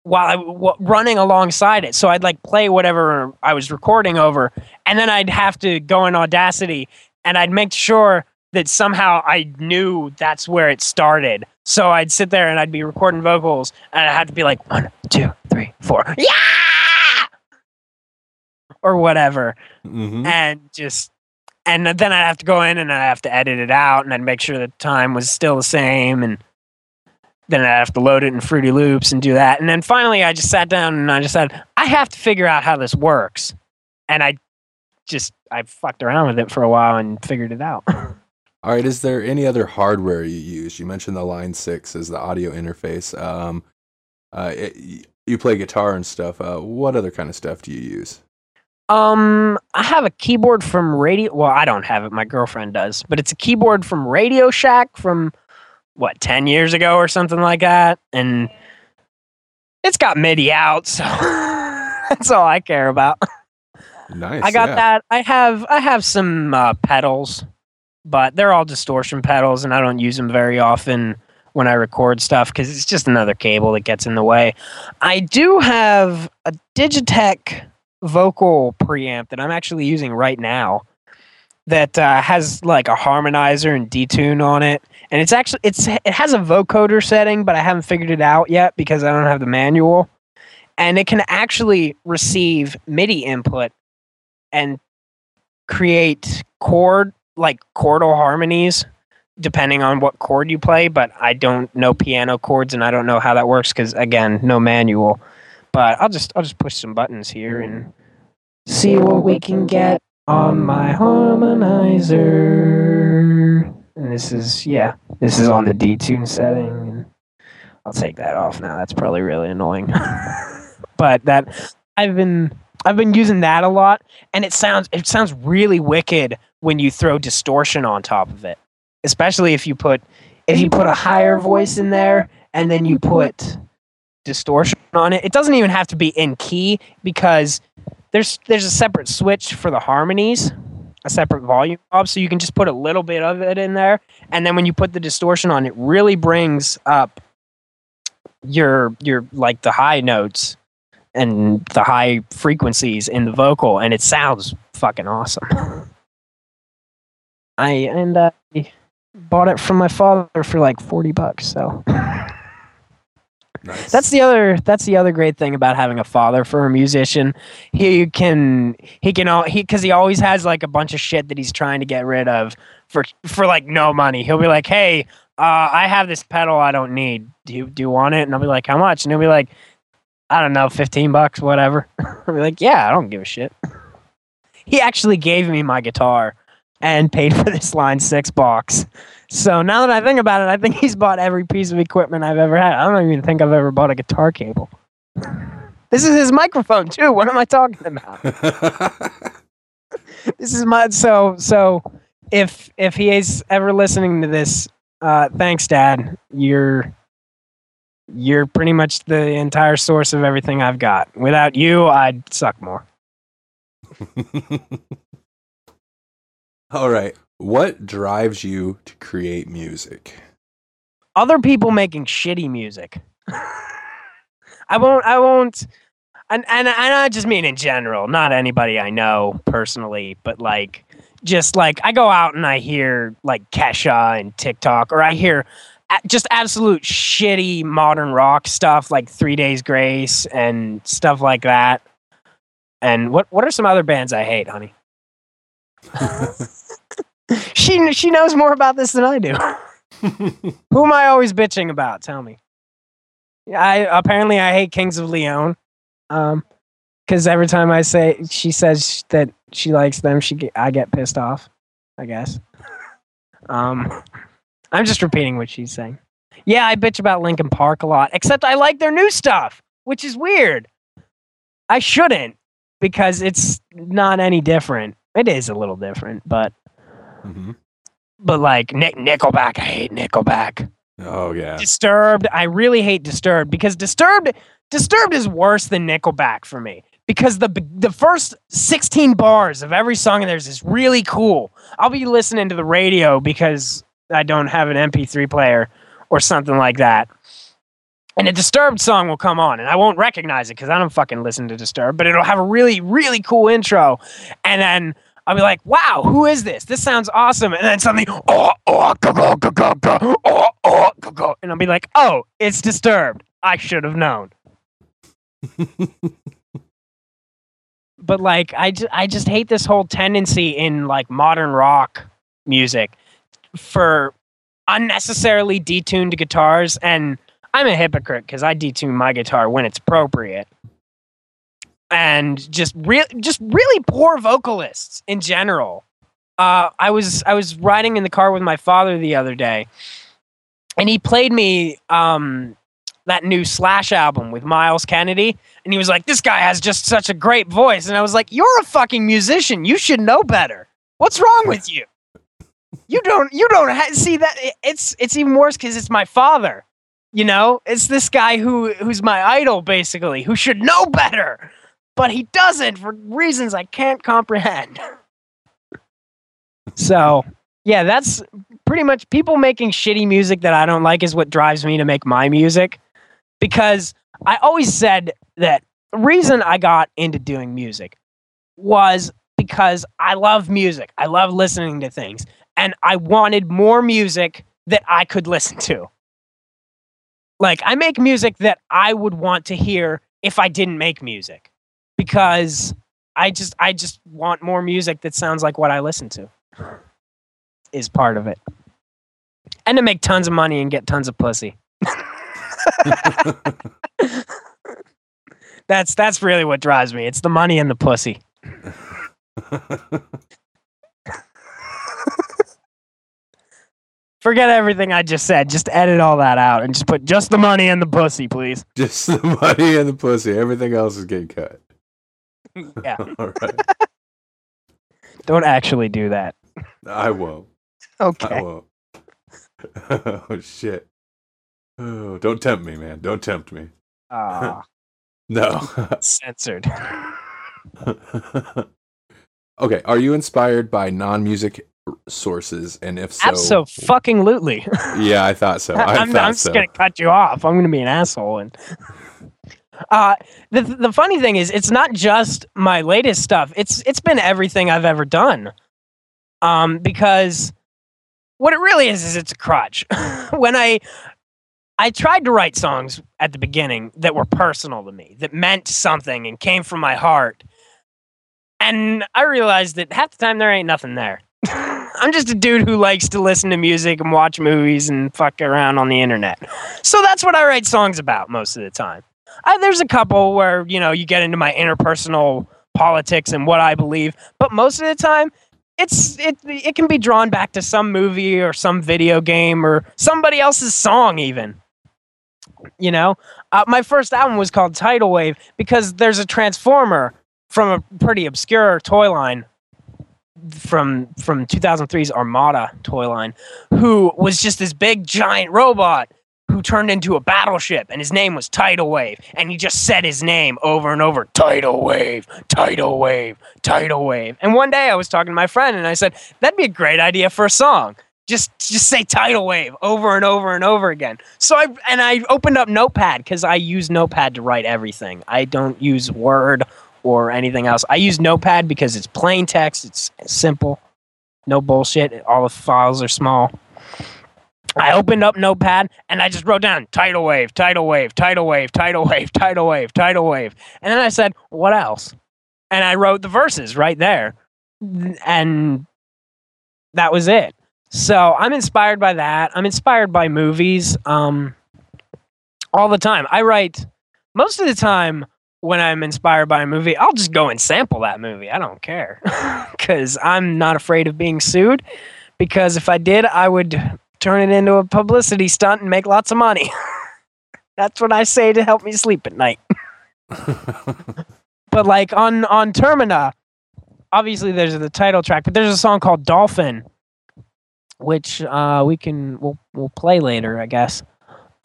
while I w- running alongside it. So I'd like play whatever I was recording over, and then I'd have to go in Audacity and I'd make sure that somehow I knew that's where it started. So I'd sit there and I'd be recording vocals and I had to be like one, two, three, four, yeah, or whatever, hmm and just and then I'd have to go in and I'd have to edit it out and I'd make sure the time was still the same and then I'd have to load it in Fruity Loops and do that. And then finally I just sat down and I just said, I have to figure out how this works. And I just I fucked around with it for a while and figured it out. All right. Is there any other hardware you use? You mentioned the Line Six as the audio interface. Um, uh, it, you play guitar and stuff. Uh, what other kind of stuff do you use? Um, I have a keyboard from Radio. Well, I don't have it. My girlfriend does, but it's a keyboard from Radio Shack from what ten years ago or something like that, and it's got MIDI out, so that's all I care about. Nice. I got yeah. that. I have I have some uh, pedals, but they're all distortion pedals, and I don't use them very often when I record stuff because it's just another cable that gets in the way. I do have a Digitech vocal preamp that I'm actually using right now that uh, has like a harmonizer and detune on it, and it's actually it's it has a vocoder setting, but I haven't figured it out yet because I don't have the manual. And it can actually receive MIDI input and create chord like chordal harmonies depending on what chord you play but i don't know piano chords and i don't know how that works because again no manual but i'll just i'll just push some buttons here and see what we can get on my harmonizer. And this is yeah this is on the detune setting. I'll take that off now. That's probably really annoying. But that i've been i've been using that a lot. And it sounds it sounds really wicked when you throw distortion on top of it especially if you put if you put a higher voice in there and then you put distortion on it. It doesn't even have to be in key because there's there's a separate switch for the harmonies a separate volume knob so you can just put a little bit of it in there. And then when you put the distortion on it really brings up your your like the high notes and the high frequencies in the vocal and it sounds fucking awesome. I and I bought it from my father for like 40 bucks so Nice. that's the other that's the other great thing about having a father for a musician. He can he can all he because he always has like a bunch of shit that he's trying to get rid of for for like no money. He'll be like hey uh, i have this pedal i don't need. Do you do you want it? And i'll be like how much? And he'll be like i don't know 15 bucks whatever. I'll be like yeah i don't give a shit. He actually gave me my guitar and paid for this line six box so now that I think about it, I think he's bought every piece of equipment I've ever had. I don't even think I've ever bought a guitar cable. This is his microphone too. What am I talking about? This is my so so. If if he is ever listening to this, uh, thanks, Dad. You're you're pretty much the entire source of everything I've got. Without you, I'd suck more. All right. What drives you to create music? other people making shitty music. I won't. I won't. And, and and I just mean in general, not anybody I know personally, but like just like I go out and I hear like Kesha and TikTok, or I hear just absolute shitty modern rock stuff like Three Days Grace and stuff like that. And what what are some other bands I hate, honey? she she knows more about this than I do. Who am I always bitching about? Tell me. I apparently I hate Kings of Leon. Um, because every time I say she says that she likes them, she get, I get pissed off. I guess. Um, I'm just repeating what she's saying. Yeah, I bitch about Linkin Park a lot, except I like their new stuff, which is weird. I shouldn't because it's not any different. It is a little different, but Mhm. but like Nick Nickelback, I hate Nickelback. Oh yeah. Disturbed, I really hate Disturbed because Disturbed Disturbed is worse than Nickelback for me because the the first 16 bars of every song of theirs is really cool. I'll be listening to the radio because I don't have an MP3 player or something like that. And a Disturbed song will come on and I won't recognize it because I don't fucking listen to Disturbed, but it'll have a really, really cool intro. And then I'll be like, "Wow, who is this? This sounds awesome!" And then suddenly, oh, oh, go, go, go, go, go, oh, oh, go, go, and I'll be like, "Oh, it's Disturbed. I should have known." but like, I just, I just hate this whole tendency in like modern rock music for unnecessarily detuned guitars and I'm a hypocrite because I detune my guitar when it's appropriate. And just real just really poor vocalists in general. Uh, I was I was riding in the car with my father the other day, and he played me um, that new Slash album with Myles Kennedy, and he was like, "This guy has just such a great voice," and I was like, "You're a fucking musician. You should know better. What's wrong with you? You don't you don't ha- see that it's it's even worse because it's my father. You know, it's this guy who who's my idol basically, who should know better, but he doesn't for reasons I can't comprehend. so, yeah, that's pretty much people making shitty music that I don't like is what drives me to make my music because I always said that the reason I got into doing music was because I love music. I love listening to things and I wanted more music that I could listen to. Like I make music that I would want to hear if I didn't make music because I just I just want more music that sounds like what I listen to. Is part of it. And to make tons of money and get tons of pussy. that's that's really what drives me. It's the money and the pussy. Forget everything I just said. Just edit all that out and just put just the money and the pussy, please. Just the money and the pussy. Everything else is getting cut. Yeah. All right. Don't actually do that. I won't. I Okay. won't. oh shit. Oh, don't tempt me, man. Don't tempt me. Ah, No. censored. okay. Are you inspired by non-music sources? And if so, so fucking lootly. yeah, I thought so. I I'm, thought I'm so. just gonna cut you off. I'm gonna be an asshole. And uh, the the funny thing is, it's not just my latest stuff. It's it's been everything I've ever done. Um, because what it really is is it's a crutch. when I I tried to write songs at the beginning that were personal to me, that meant something and came from my heart. And I realized that half the time there ain't nothing there. I'm just a dude who likes to listen to music and watch movies and fuck around on the internet. So that's what I write songs about most of the time. I, there's a couple where, you know, you get into my interpersonal politics and what I believe, but most of the time it's it it can be drawn back to some movie or some video game or somebody else's song even. You know, uh, my first album was called Tidal Wave because there's a transformer from a pretty obscure toy line from from 2003's Armada toy line, who was just this big giant robot who turned into a battleship, and his name was Tidal Wave, and he just said his name over and over: Tidal Wave, Tidal Wave, Tidal Wave. And one day I was talking to my friend, and I said that'd be a great idea for a song. Just just say tidal wave over and over and over again. So I and I opened up Notepad because I use Notepad to write everything. I don't use Word or anything else. I use Notepad because it's plain text. It's simple, no bullshit. All the files are small. I opened up Notepad and I just wrote down tidal wave, tidal wave, tidal wave, tidal wave, tidal wave, tidal wave, and then I said, "What else?" And I wrote the verses right there, and that was it. So I'm inspired by that. I'm inspired by movies um, all the time. I write most of the time when I'm inspired by a movie, I'll just go and sample that movie. I don't care because I'm not afraid of being sued. Because if I did, I would turn it into a publicity stunt and make lots of money. That's what I say to help me sleep at night. But like on on Termina, obviously there's the title track, but there's a song called Dolphin, which uh, we can we'll we'll play later, I guess.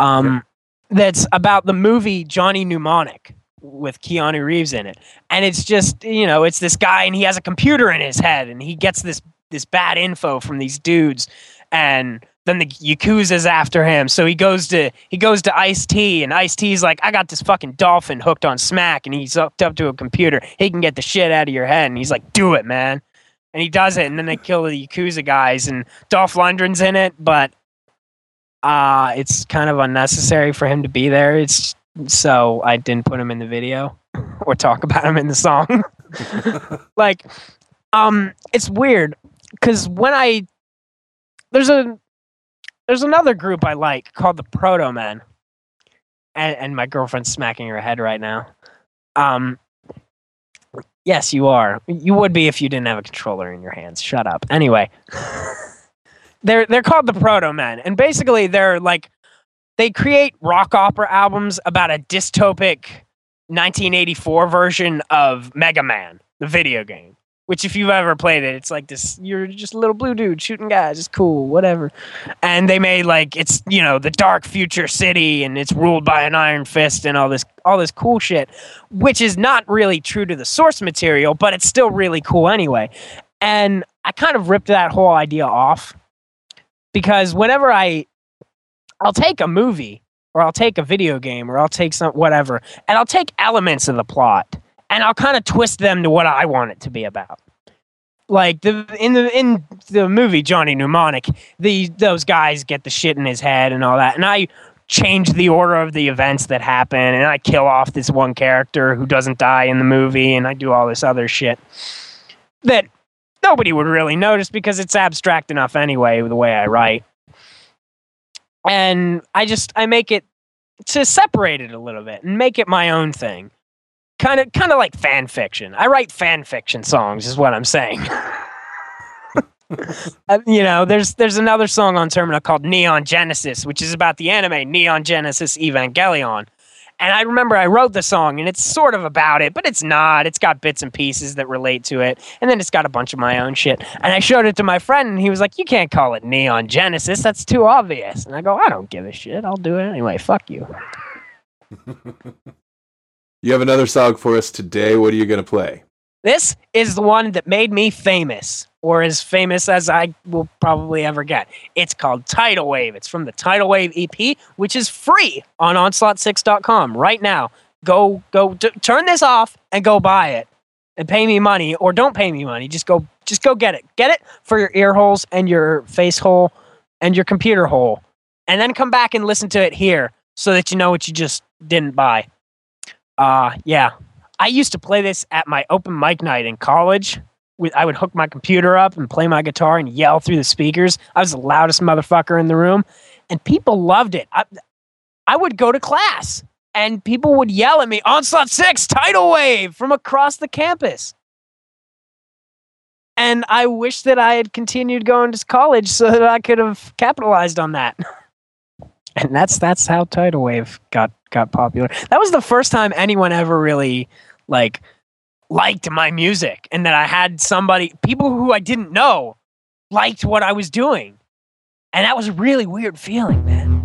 Um, that's about the movie Johnny Mnemonic with Keanu Reeves in it, and it's just you know it's this guy and he has a computer in his head and he gets this this bad info from these dudes, and then the Yakuza's after him. So he goes to he goes to Ice T, and Ice T's like, I got this fucking dolphin hooked on smack, and he's hooked up to a computer. He can get the shit out of your head, and he's like, Do it, man. and he does it, and then they kill the Yakuza guys, and Dolph Lundgren's in it, but uh, it's kind of unnecessary for him to be there. It's so I didn't put him in the video or talk about him in the song. like, um, it's weird because when I there's a there's another group I like called the Protomen, and, and my girlfriend's smacking her head right now. Um, yes, you are. You would be if you didn't have a controller in your hands. Shut up. Anyway, they're they're called the Protomen, and basically they're like they create rock opera albums about a dystopic 1984 version of Mega Man, the video game. Which, if you've ever played it, it's like this. You're just a little blue dude shooting guys. It's cool, whatever. And they made like it's you know the dark future city, and it's ruled by an iron fist, and all this all this cool shit, which is not really true to the source material, but it's still really cool anyway. And I kind of ripped that whole idea off because whenever I I'll take a movie or I'll take a video game or I'll take some whatever and I'll take elements of the plot and I'll kind of twist them to what I want it to be about. Like the in the in the movie Johnny Mnemonic, the those guys get the shit in his head and all that, and I change the order of the events that happen, and I kill off this one character who doesn't die in the movie, and I do all this other shit that nobody would really notice because it's abstract enough anyway the way I write. And I just I make it to separate it a little bit and make it my own thing. Kind of kind of like fan fiction. I write fan fiction songs is what I'm saying. Uh, you know, there's there's another song on Termina called Neon Genesis, which is about the anime Neon Genesis Evangelion. And I remember I wrote the song and it's sort of about it, but it's not. It's got bits and pieces that relate to it. And then it's got a bunch of my own shit. And I showed it to my friend and he was like, You can't call it Neon Genesis. That's too obvious. And I go, I don't give a shit. I'll do it anyway. Fuck you. You have another song for us today. What are you going to play? This is the one that made me famous, or as famous as I will probably ever get. It's called Tidal Wave. It's from the Tidal Wave EP, which is free on onslaught6.com right now. Go, go, d- turn this off and go buy it, and pay me money, or don't pay me money. Just go, just go get it. Get it for your ear holes and your face hole and your computer hole, and then come back and listen to it here, so that you know what you just didn't buy. Uh, yeah, I used to play this at my open mic night in college. I would hook my computer up and play my guitar and yell through the speakers. I was the loudest motherfucker in the room, and people loved it. I, I would go to class, and people would yell at me, "Onslaught Six, Tidal Wave!" from across the campus. And I wish that I had continued going to college so that I could have capitalized on that. and that's that's how tidal wave got got popular. That was the first time anyone ever really like liked my music and that i had somebody people who i didn't know liked what i was doing. And that was a really weird feeling man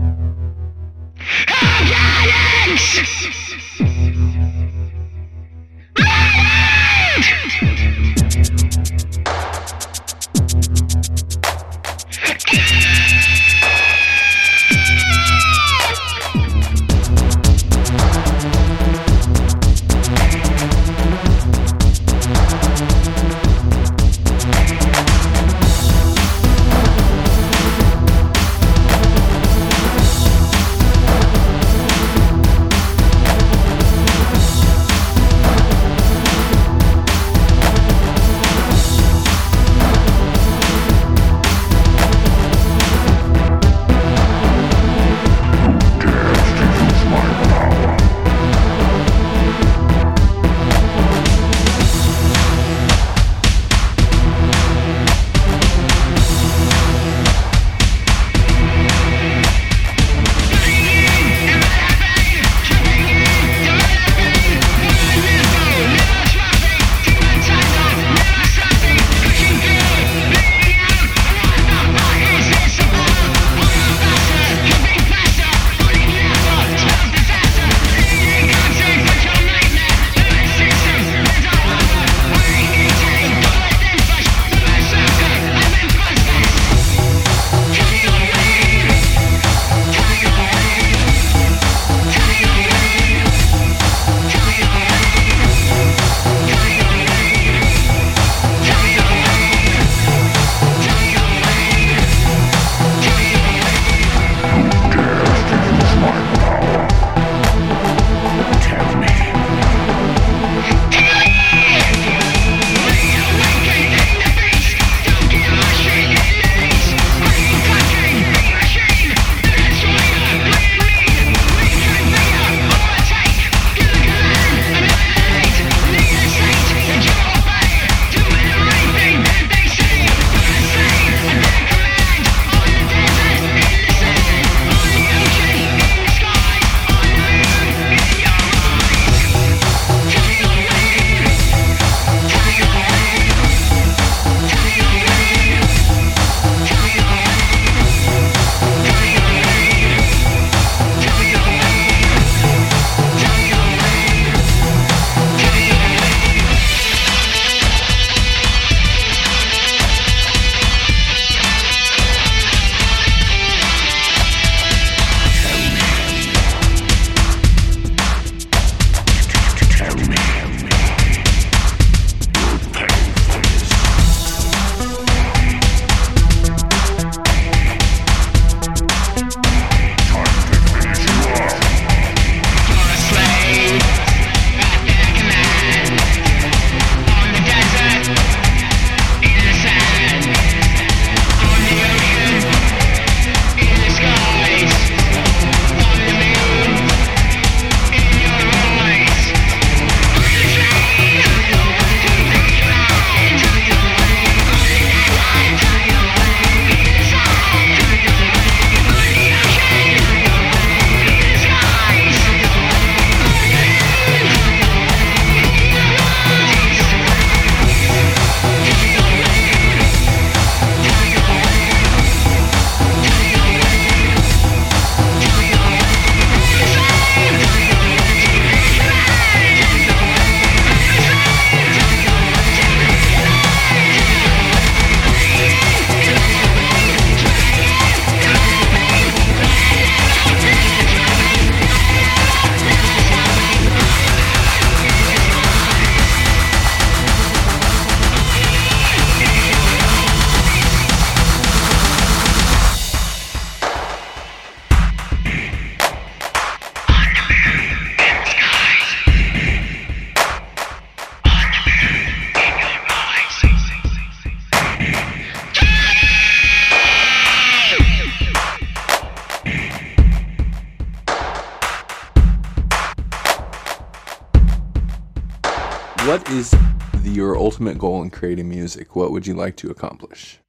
creating music? What would you like to accomplish?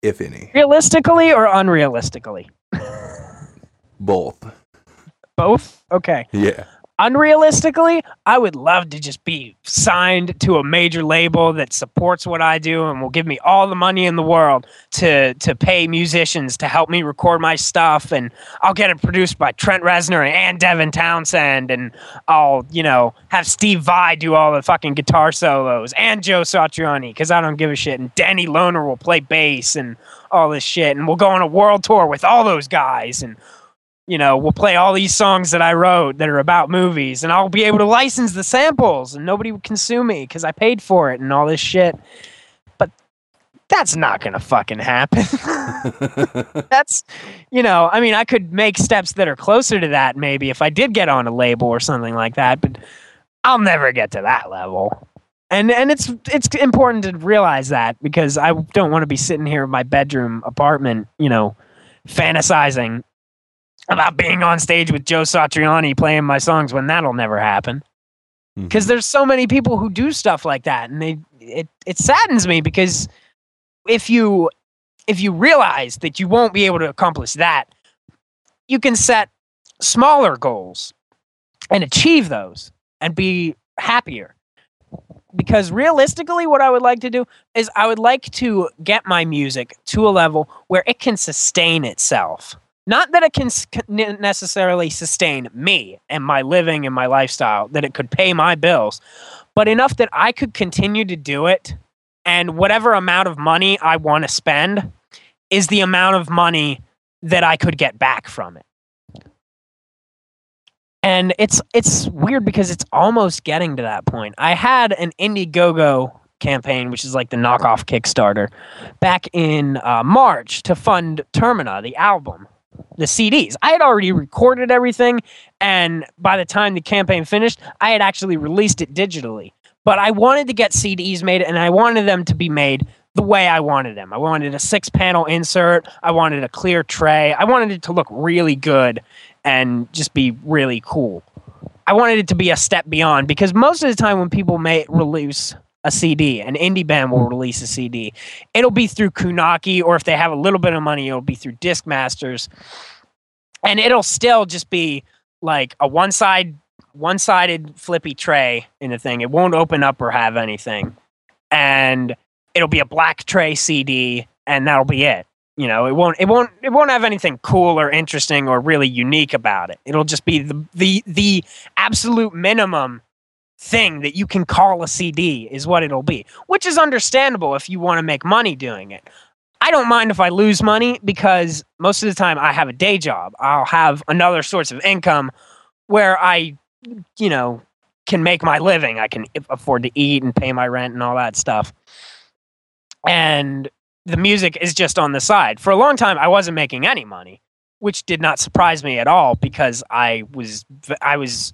If any. Realistically or unrealistically? Both. Both? Okay. Yeah. Unrealistically, I would love to just be signed to a major label that supports what I do and will give me all the money in the world to to pay musicians to help me record my stuff. And I'll get it produced by Trent Reznor and Devin Townsend and I'll, you know, have Steve Vai do all the fucking guitar solos and Joe Satriani cuz I don't give a shit. And Danny Lohner will play bass and all this shit. And we'll go on a world tour with all those guys and you know, we'll play all these songs that I wrote that are about movies, and I'll be able to license the samples, and nobody would consume me because I paid for it and all this shit. But that's not gonna fucking happen. that's, you know, I mean, I could make steps that are closer to that maybe if I did get on a label or something like that, but I'll never get to that level. And and it's it's important to realize that because I don't want to be sitting here in my bedroom apartment, you know, fantasizing about being on stage with Joe Satriani playing my songs when that'll never happen. Mm-hmm. Because there's so many people who do stuff like that, and they it it saddens me because if you if you realize that you won't be able to accomplish that, you can set smaller goals and achieve those and be happier. Because realistically, what I would like to do is I would like to get my music to a level where it can sustain itself. Not that it can necessarily sustain me and my living and my lifestyle, that it could pay my bills, but enough that I could continue to do it. And whatever amount of money I want to spend is the amount of money that I could get back from it. And it's it's weird because it's almost getting to that point. I had an Indiegogo campaign, which is like the knockoff Kickstarter, back in uh, March to fund Termina, the album, the CDs. I had already recorded everything, and by the time the campaign finished, I had actually released it digitally. But I wanted to get CDs made, and I wanted them to be made the way I wanted them. I wanted a six panel insert, I wanted a clear tray, I wanted it to look really good and just be really cool. I wanted it to be a step beyond because most of the time when people may release a CD, an indie band will hmm. release a CD, it'll be through Kunaki, or if they have a little bit of money, it'll be through Discmasters, and it'll still just be like a one side, one sided flippy tray in the thing. It won't open up or have anything, and it'll be a black tray CD, and that'll be it. You know, it won't, it won't, it won't have anything cool or interesting or really unique about it. It'll just be the the the absolute minimum thing that you can call a CD is what it'll be, which is understandable if you want to make money doing it. I don't mind if I lose money because most of the time I have a day job. I'll have another source of income where I, you know, can make my living. I can afford to eat and pay my rent and all that stuff. And the music is just on the side. For a long time, I wasn't making any money, which did not surprise me at all because I was I was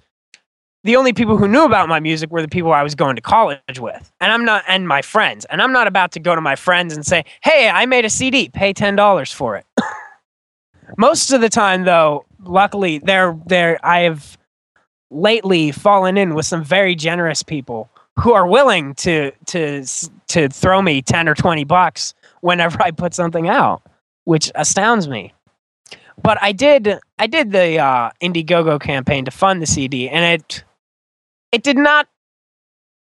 the only people who knew about my music were the people I was going to college with. And I'm not and my friends. And I'm not about to go to my friends and say, "Hey, I made a CD, pay $10 for it." Most of the time though, luckily there there I have lately fallen in with some very generous people who are willing to to to throw me 10 or 20 bucks whenever I put something out, which astounds me. But I did I did the uh, Indiegogo campaign to fund the CD, and it it did not.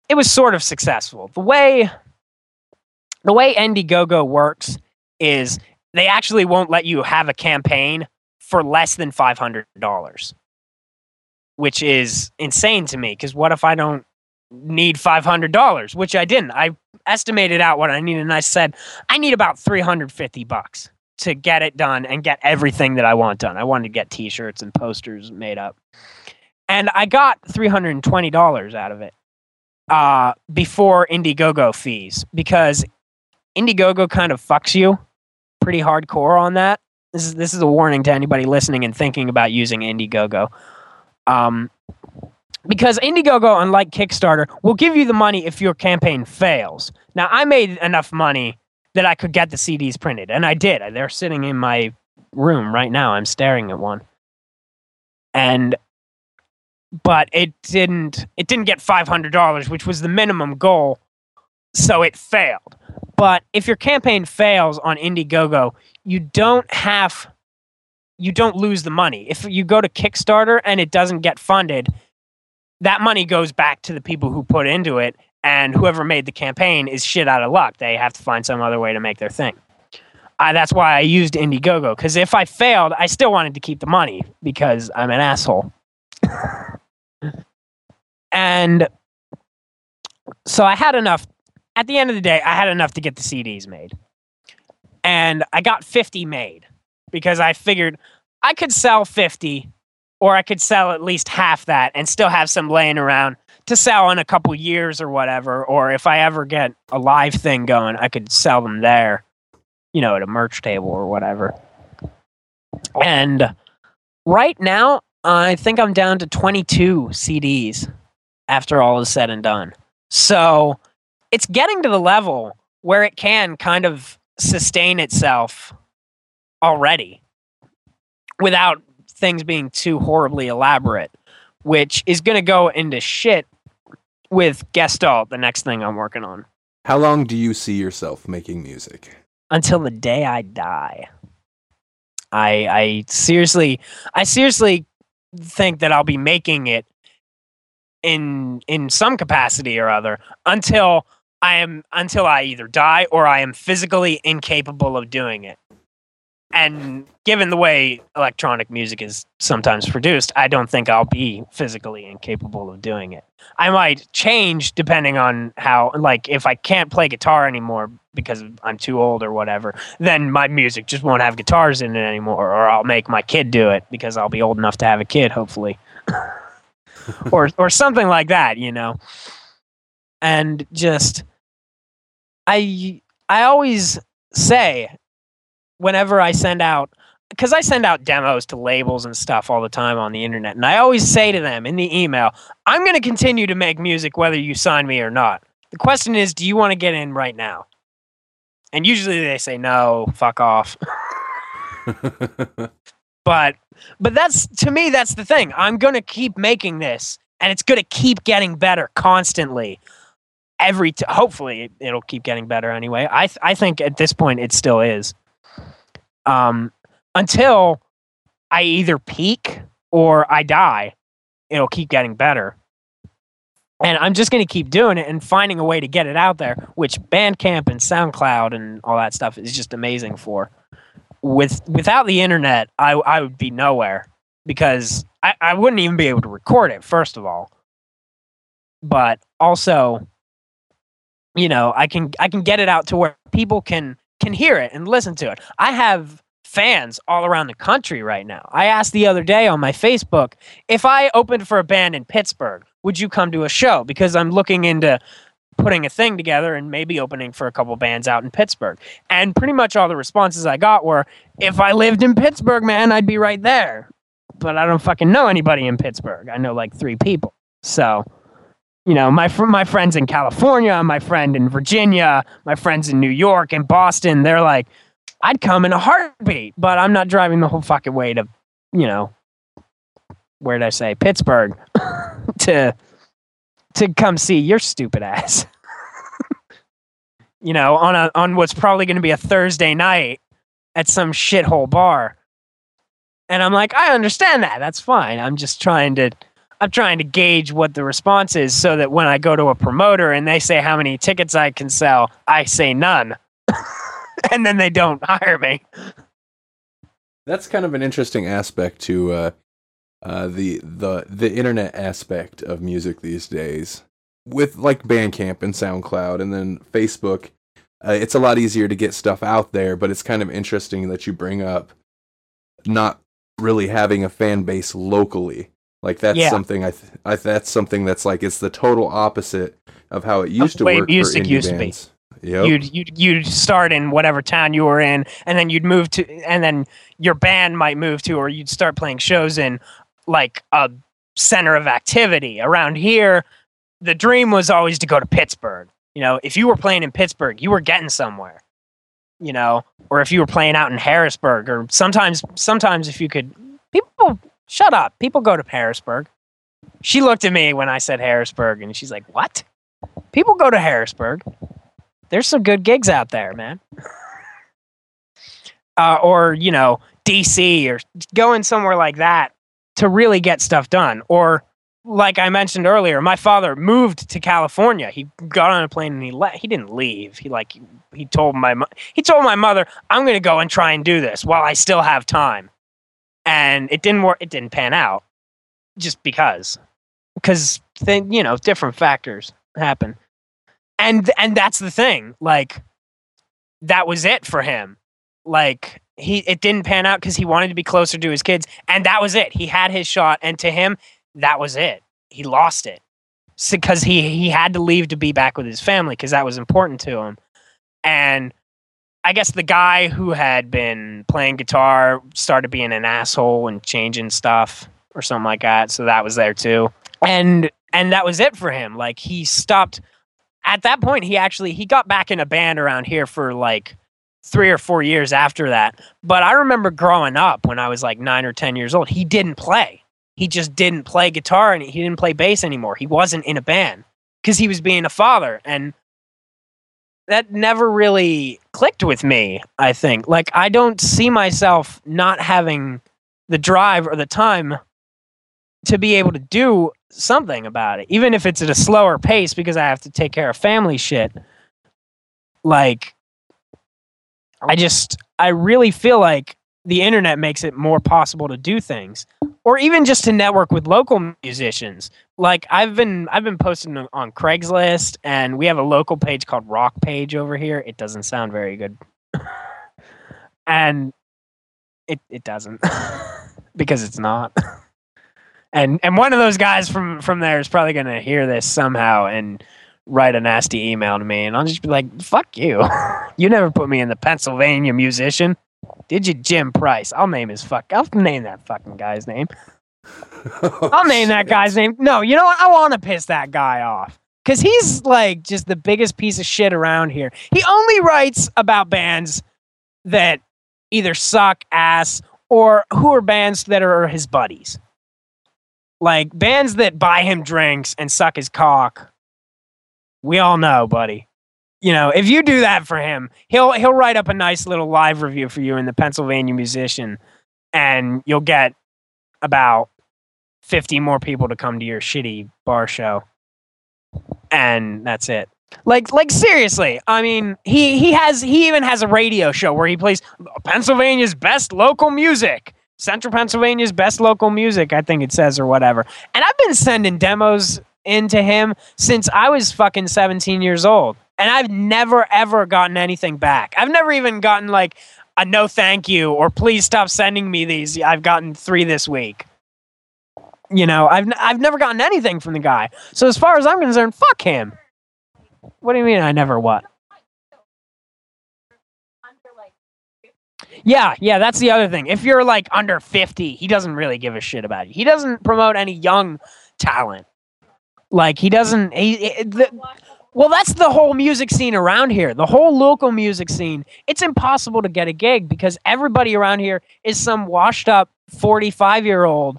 It was sort of successful. The way the way Indiegogo works is they actually won't let you have a campaign for less than five hundred dollars, which is insane to me. Because what if I don't need five hundred dollars? Which I didn't. I estimated out what I needed, and I said I need about three hundred fifty bucks to get it done and get everything that I want done. I wanted to get T-shirts and posters made up, and I got three hundred and twenty dollars out of it uh, before Indiegogo fees because Indiegogo kind of fucks you pretty hardcore on that. This is this is a warning to anybody listening and thinking about using Indiegogo. Um, because Indiegogo, unlike Kickstarter, will give you the money if your campaign fails. Now, I made enough money that I could get the CDs printed, and I did. They're sitting in my room right now. I'm staring at one. And but it didn't it didn't get $500 which was the minimum goal so it failed. But if your campaign fails on indiegogo you don't have you don't lose the money. If you go to kickstarter and it doesn't get funded that money goes back to the people who put into it and whoever made the campaign is shit out of luck. They have to find some other way to make their thing. I, that's why i used indiegogo because if i failed i still wanted to keep the money because i'm an asshole and so I had enough. At the end of the day, I had enough to get the CDs made. And I got 50 made because I figured I could sell 50 or I could sell at least half that and still have some laying around to sell in a couple years or whatever. Or if I ever get a live thing going, I could sell them there, you know, at a merch table or whatever. And right now, I think I'm down to 22 CDs after all is said and done. So it's getting to the level where it can kind of sustain itself already without things being too horribly elaborate, which is going to go into shit with Gestalt, the next thing I'm working on, How long do you see yourself making music? until the day I die. I I seriously I seriously think that I'll be making it in in some capacity or other until I am until I either die or I am physically incapable of doing it. And given the way electronic music is sometimes produced, I don't think I'll be physically incapable of doing it. I might change depending on how like if I can't play guitar anymore because I'm too old or whatever, then my music just won't have guitars in it anymore or I'll make my kid do it because I'll be old enough to have a kid hopefully. or or something like that, you know. And just I I always say whenever I send out because I send out demos to labels and stuff all the time on the internet, and I always say to them in the email, "I'm going to continue to make music whether you sign me or not." The question is, do you want to get in right now? And usually they say no, fuck off. but but that's to me that's the thing. I'm going to keep making this and it's going to keep getting better constantly. Every t- hopefully it'll keep getting better anyway. I th- I think at this point it still is. Um until I either peak or I die, it'll keep getting better. And I'm just going to keep doing it and finding a way to get it out there, which Bandcamp and SoundCloud and all that stuff is just amazing for. With without the internet, I I would be nowhere because I, I wouldn't even be able to record it, first of all. But also, you know, I can I can get it out to where people can can hear it and listen to it. I have fans all around the country right now. I asked the other day on my Facebook if I opened for a band in Pittsburgh, would you come to a show? Because I'm looking into putting a thing together and maybe opening for a couple bands out in Pittsburgh. And pretty much all the responses I got were, if I lived in Pittsburgh, man, I'd be right there. But I don't fucking know anybody in Pittsburgh. I know like three people. So, you know, my fr- my friends in California, my friend in Virginia, my friends in New York and Boston, they're like, I'd come in a heartbeat, but I'm not driving the whole fucking way to, you know, where did I say Pittsburgh to to come see your stupid ass. you know, on a on what's probably going to be a Thursday night at some shithole bar. And I'm like, I understand that. That's fine. I'm just trying to I'm trying to gauge what the response is so that when I go to a promoter and they say how many tickets I can sell, I say none. and then they don't hire me. That's kind of an interesting aspect to uh, uh, the the the internet aspect of music these days. With like Bandcamp and SoundCloud, and then Facebook, uh, it's a lot easier to get stuff out there. But it's kind of interesting that you bring up not really having a fan base locally. Like that's Yeah. something I, th- I that's something that's like it's the total opposite of how it used to way work music for indie used to be. bands. Yep. You'd you'd you'd start in whatever town you were in, and then you'd move to, and then your band might move to, or you'd start playing shows in like a center of activity around here. The dream was always to go to Pittsburgh. You know, if you were playing in Pittsburgh, you were getting somewhere. You know, or if you were playing out in Harrisburg, or sometimes sometimes if you could, people shut up. People go to Harrisburg. She looked at me when I said Harrisburg, and she's like, "What? People go to Harrisburg. There's some good gigs out there, man." uh, or you know, DC, or going somewhere like that to really get stuff done. Or like I mentioned earlier, my father moved to California. He got on a plane and he le- he didn't leave. He like he told my mo- he told my mother, "I'm going to go and try and do this while I still have time." And it didn't work. It didn't pan out just because because then you know different factors happen. And and that's the thing. Like that was it for him. Like he it didn't pan out cuz he wanted to be closer to his kids and that was it. He had his shot and to him that was it. He lost it because he he had to leave to be back with his family because that was important to him. And I guess the guy who had been playing guitar started being an asshole and changing stuff or something like that. So that was there too. And and that was it for him. Like he stopped at that point he actually he got back in a band around here for like 3 or 4 years after that. But I remember growing up when I was like 9 or 10 years old, he didn't play he just didn't play guitar and he didn't play bass anymore. He wasn't in a band because he was being a father. And that never really clicked with me, I think. Like, I don't see myself not having the drive or the time to be able to do something about it, even if it's at a slower pace because I have to take care of family shit. Like, I just, I really feel like the internet makes it more possible to do things or even just to network with local musicians. Like i've been i've been posting on- craigslist and we have a local page called rock page over here. It doesn't sound very good. And it it doesn't because it's not. And and one of those guys from from there is probably going to hear this somehow and write a nasty email to me and i'll just be like fuck you you never put me in the pennsylvania musician did you Jim Price? I'll name his fuck. I'll name that fucking guy's name. Oh, I'll name that guy's name. No, you know what? I want to piss that guy off because he's like just the biggest piece of shit around here. He only writes about bands that either suck ass or who are bands that are his buddies. Like bands that buy him drinks and suck his cock. We all know, buddy you know, if you do that for him, he'll he'll write up a nice little live review for you in the Pennsylvania Musician, and you'll get about fifty more people to come to your shitty bar show, and that's it. Like like seriously, I mean, he he has he even has a radio show where he plays Pennsylvania's best local music. Central Pennsylvania's best local music, I think it says, or whatever. And I've been sending demos into him since I was fucking 17 years old. And I've never, ever gotten anything back. I've never even gotten like a no thank you or please stop sending me these. I've gotten three this week. You know, I've, n- I've never gotten anything from the guy. So as far as I'm concerned, fuck him. What do you mean I never what? Yeah, yeah, that's the other thing. If you're like under 50, he doesn't really give a shit about you. He doesn't promote any young talent. Like he doesn't he, he- the, well, that's the whole music scene around here. The whole local music scene. It's impossible to get a gig because everybody around here is some washed up 45 year old.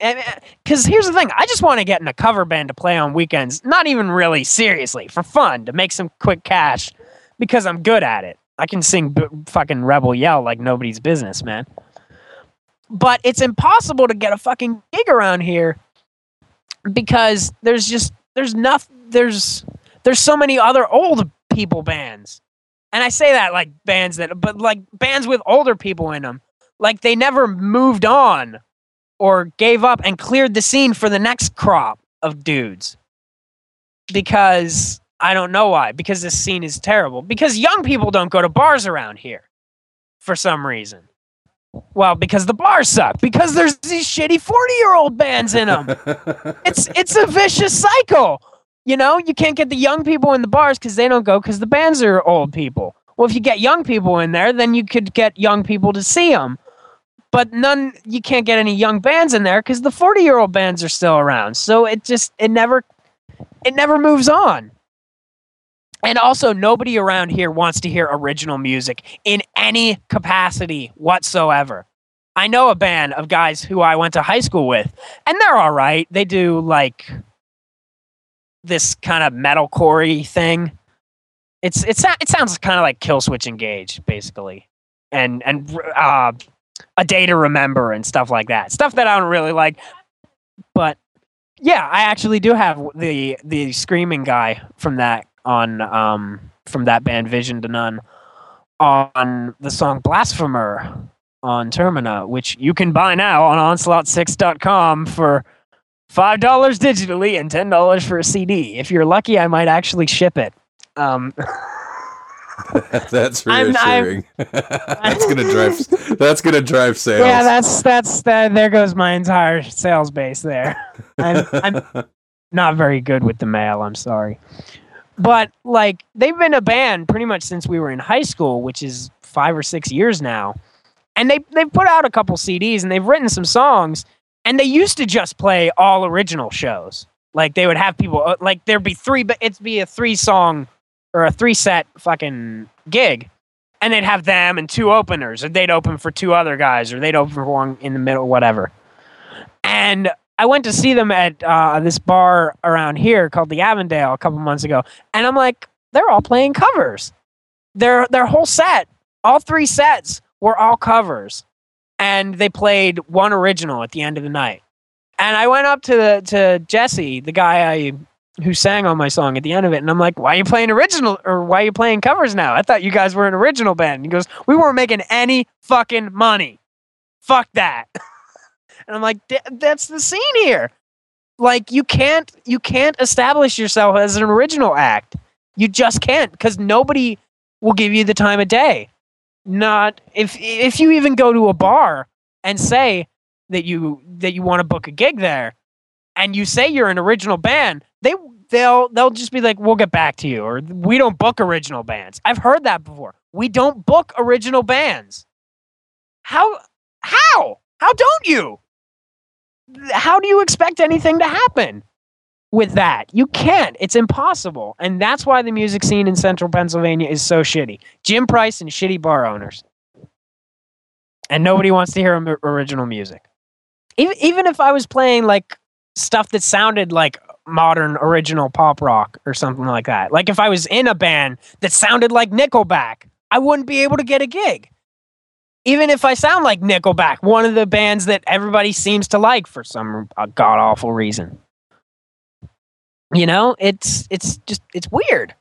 Because uh, here's the thing I just want to get in a cover band to play on weekends, not even really seriously, for fun, to make some quick cash because I'm good at it. I can sing b- fucking Rebel Yell like nobody's business, man. But it's impossible to get a fucking gig around here because there's just there's nothing there's there's so many other old people bands. And i say that like bands that but like bands with older people in them like they never moved on or gave up and cleared the scene for the next crop of dudes. Because i don't know why because this scene is terrible. Because young people don't go to bars around here for some reason well because the bars suck because there's these shitty 40 year old bands in them it's it's a vicious cycle. You know, you can't get the young people in the bars because they don't go because the bands are old people. Well, if you get young people in there, then you could get young people to see them. But none, you can't get any young bands in there because the forty-year-old bands are still around. So it just it never it never moves on. And also, nobody around here wants to hear original music in any capacity whatsoever. I know a band of guys who I went to high school with, and they're all right. They do like this kind of metalcore thing. It's it's it sounds kind of like Killswitch Engage, basically, and and uh, a day to remember and stuff like that. Stuff that I don't really like, but yeah, I actually do have the the screaming guy from that on um from that band Vision to None on the song Blasphemer on Termina, which you can buy now on onslaught6.com for five dollars digitally and ten dollars for a CD. If you're lucky, I might actually ship it. Um, that's I'm- I'm- reassuring. that's gonna drive. That's gonna drive sales. yeah, that's that's that. There goes my entire sales base there. I'm, I'm not very good with the mail. I'm sorry, but like they've been a band pretty much since we were in high school, which is five or six years now. And they they've put out a couple CDs and they've written some songs. And they used to just play all original shows. Like they would have people uh, like there'd be three, but it'd be a three song or a three set fucking gig. And they'd have them and two openers, or they'd open for two other guys, or they'd open for one in the middle, whatever. And I went to see them at uh, this bar around here called the Avondale a couple months ago, and I'm like, they're all playing covers. Their their whole set, all three sets were all covers, and they played one original at the end of the night. And I went up to the, to Jesse, the guy I who sang on my song at the end of it, and I'm like, "Why are you playing original or why are you playing covers now? I thought you guys were an original band." And he goes, "We weren't making any fucking money. Fuck that." And I'm like, "Th- that's the scene here. Like you can't you can't establish yourself as an original act. You just can't because nobody will give you the time of day. Not if if you even go to a bar and say that you that you want to book a gig there, and you say you're an original band, they they'll they'll just be like, "We'll get back to you," or "We don't book original bands." I've heard that before. We don't book original bands. How how how don't you? How do you expect anything to happen with that? You can't. It's impossible. And that's why the music scene in central Pennsylvania is so shitty. Jim Price and shitty bar owners. And nobody wants to hear original music. Even, if I was playing like stuff that sounded like modern original pop rock or something like that. Like if I was in a band that sounded like Nickelback, I wouldn't be able to get a gig even if I sound like Nickelback, one of the bands that everybody seems to like for some god awful reason. You know, it's it's just it's weird.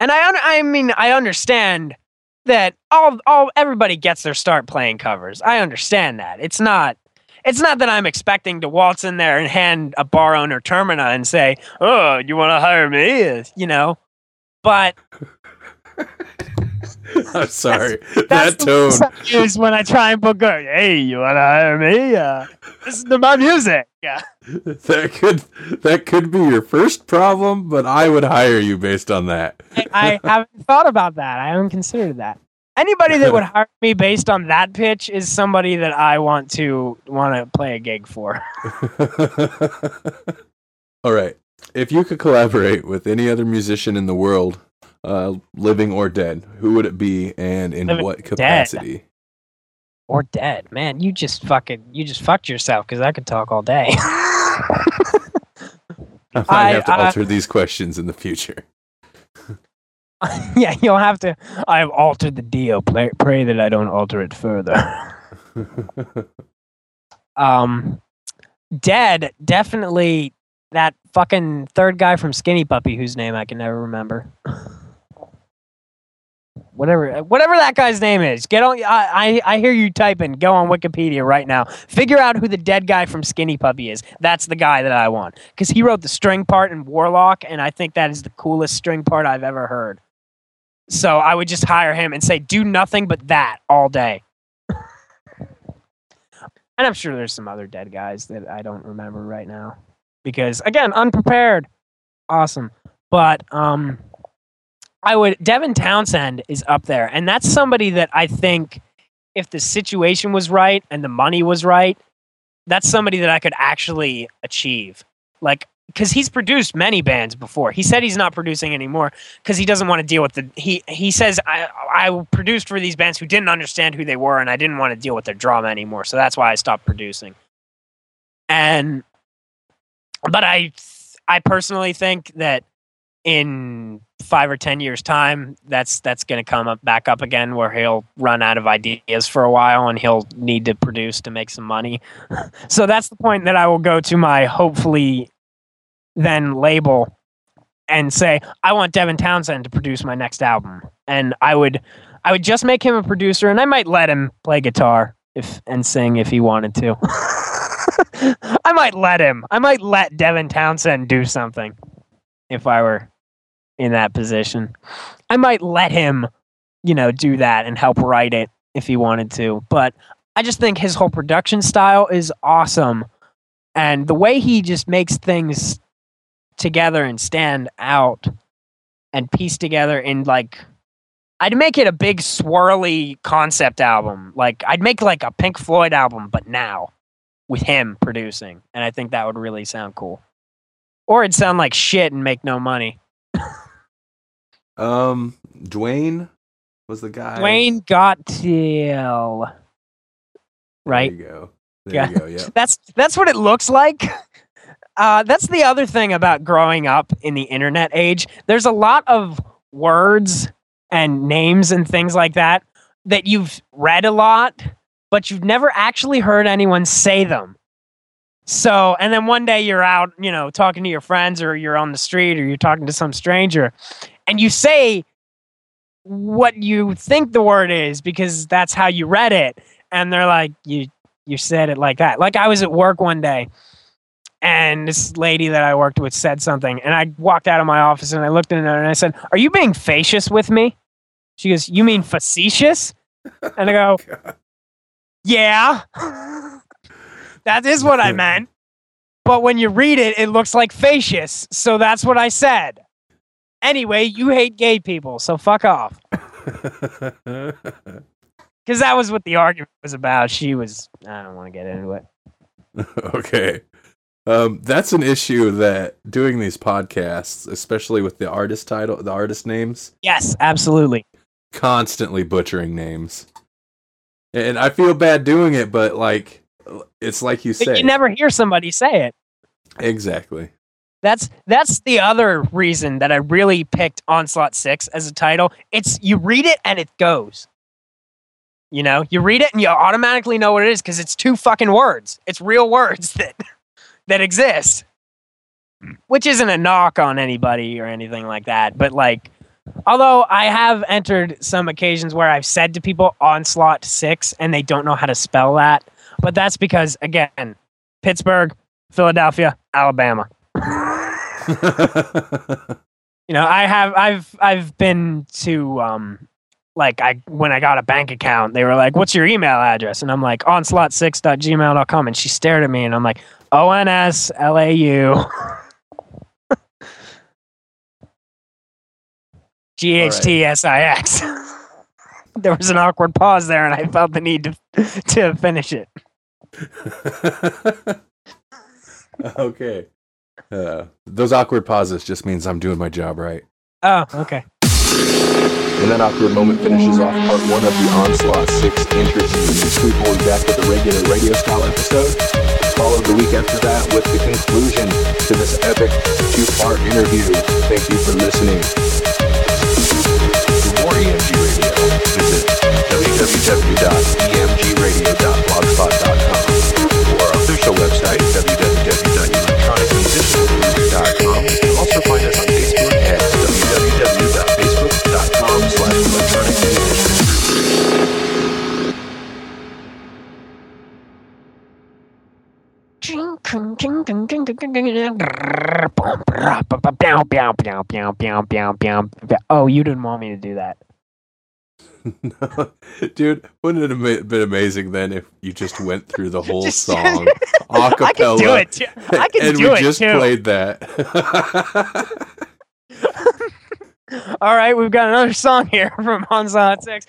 And I I mean I understand that all all everybody gets their start playing covers. I understand that. It's not it's not that I'm expecting to waltz in there and hand a bar owner Termina and say, "Oh, you want to hire me?" You know. But I'm sorry. That's that the tone. voice I use when I try and book a hey, you wanna hire me? Uh, listen to my music. Yeah. That could that could be your first problem, but I would hire you based on that. I, I haven't thought about that. I haven't considered that. Anybody that would hire me based on that pitch is somebody that I want to want to play a gig for. All right. If you could collaborate with any other musician in the world, uh, living or dead, who would it be, and in Living what or dead? capacity? Or dead. Man, you just fucking you just fucked yourself because I could talk all day. I might I- have to I- alter these questions in the future. yeah, you'll have to I have altered the deal. Pray, pray that I don't alter it further. um dead definitely that fucking third guy from skinny puppy whose name i can never remember whatever whatever that guy's name is. Get on I, I i hear you typing. Go on wikipedia right now. Figure out who the dead guy from skinny puppy is. That's the guy that i want. Because he wrote the string part in warlock and i think that is the coolest string part i've ever heard. So i would just hire him and say do nothing but that all day. And I'm sure there's some other dead guys that I don't remember right now. Because again, unprepared. Awesome. But um I would Devin Townsend is up there. And that's somebody that I think if the situation was right and the money was right, that's somebody that I could actually achieve. Like because he's produced many bands before. He said he's not producing anymore because he doesn't want to deal with the. He he says I I produced for these bands who didn't understand who they were, and I didn't want to deal with their drama anymore. So that's why I stopped producing. And, but I I personally think that in five or ten years time that's that's going to come up back up again where he'll run out of ideas for a while and he'll need to produce to make some money. So that's the point that i will go to my hopefully then label and say i want devin townsend to produce my next album. And i would i would just make him a producer and i might let him play guitar if and sing if he wanted to. I might let him. I might let devin townsend do something if i were in that position. I might let him, you know, do that and help write it if he wanted to. But I just think his whole production style is awesome. And the way he just makes things together and stand out and piece together in like I'd make it a big swirly concept album. Like I'd make like a Pink Floyd album, but now with him producing. And I think that would really sound cool. Or it'd sound like shit and make no money. Um, Dwayne was the guy. Dwayne Goettel. Right? There you go. There Yeah. you go. Yeah. That's that's what it looks like. Uh, that's the other thing about growing up in the internet age. There's a lot of words and names and things like that that you've read a lot, but you've never actually heard anyone say them. So, and then one day you're out, you know, talking to your friends or you're on the street or you're talking to some stranger and you say what you think the word is because that's how you read it and they're like you you said it like that. Like I was at work one day and this lady that I worked with said something and I walked out of my office and I looked at her and I said, "Are you being facetious with me?" She goes, "You mean facetious?" And I go, God. "Yeah." that is what I meant. But when you read it, it looks like facious. So that's what I said. Anyway, you hate gay people, so fuck off. Because that was what the argument was about. She was, I don't want to get into it. okay. Um, that's an issue that doing these podcasts, especially with the artist title, the artist names, Yes, absolutely. constantly butchering names. And I feel bad doing it, but like it's like you say. you never hear somebody say it. exactly. That's that's the other reason that I really picked Onslaught 6 as a title. It's you read it and it goes. You know, you read it and you automatically know what it is because it's two fucking words. It's real words that that exist. Hmm. Which isn't a knock on anybody or anything like that. But like although I have entered some occasions where I've said to people Onslaught 6 and they don't know how to spell that. But that's because again, Pittsburgh, Philadelphia, Alabama. you know i have i've i've been to um like i when i got a bank account they were like what's your email address? And i'm like onslaught6.gmail.com and she stared at me and i'm like o-n-s-l-a-u g-h-t-s-i-x there was an awkward pause there and i felt the need to to finish it. Okay. Uh, those awkward pauses just means I'm doing my job right. oh okay And that awkward moment finishes off part one of the Onslaught 6 interview. Next we'll be back with a regular radio style episode. Followed the week after that with the conclusion to this epic two-part interview. Thank you for listening. For more EMG Radio, visit www.emgradio.blogspot.com or our official website, www.electronicmusiciangroup.com. You can also find us on Facebook at www.facebook.com slash electronic musicians. Oh, you didn't want me to do that. Dude, wouldn't it have ma- been amazing then if you just went through the whole Just- song a I can do it. Too. I can and do we it just too. played that. All right, we've got another song here from Onslaught 6.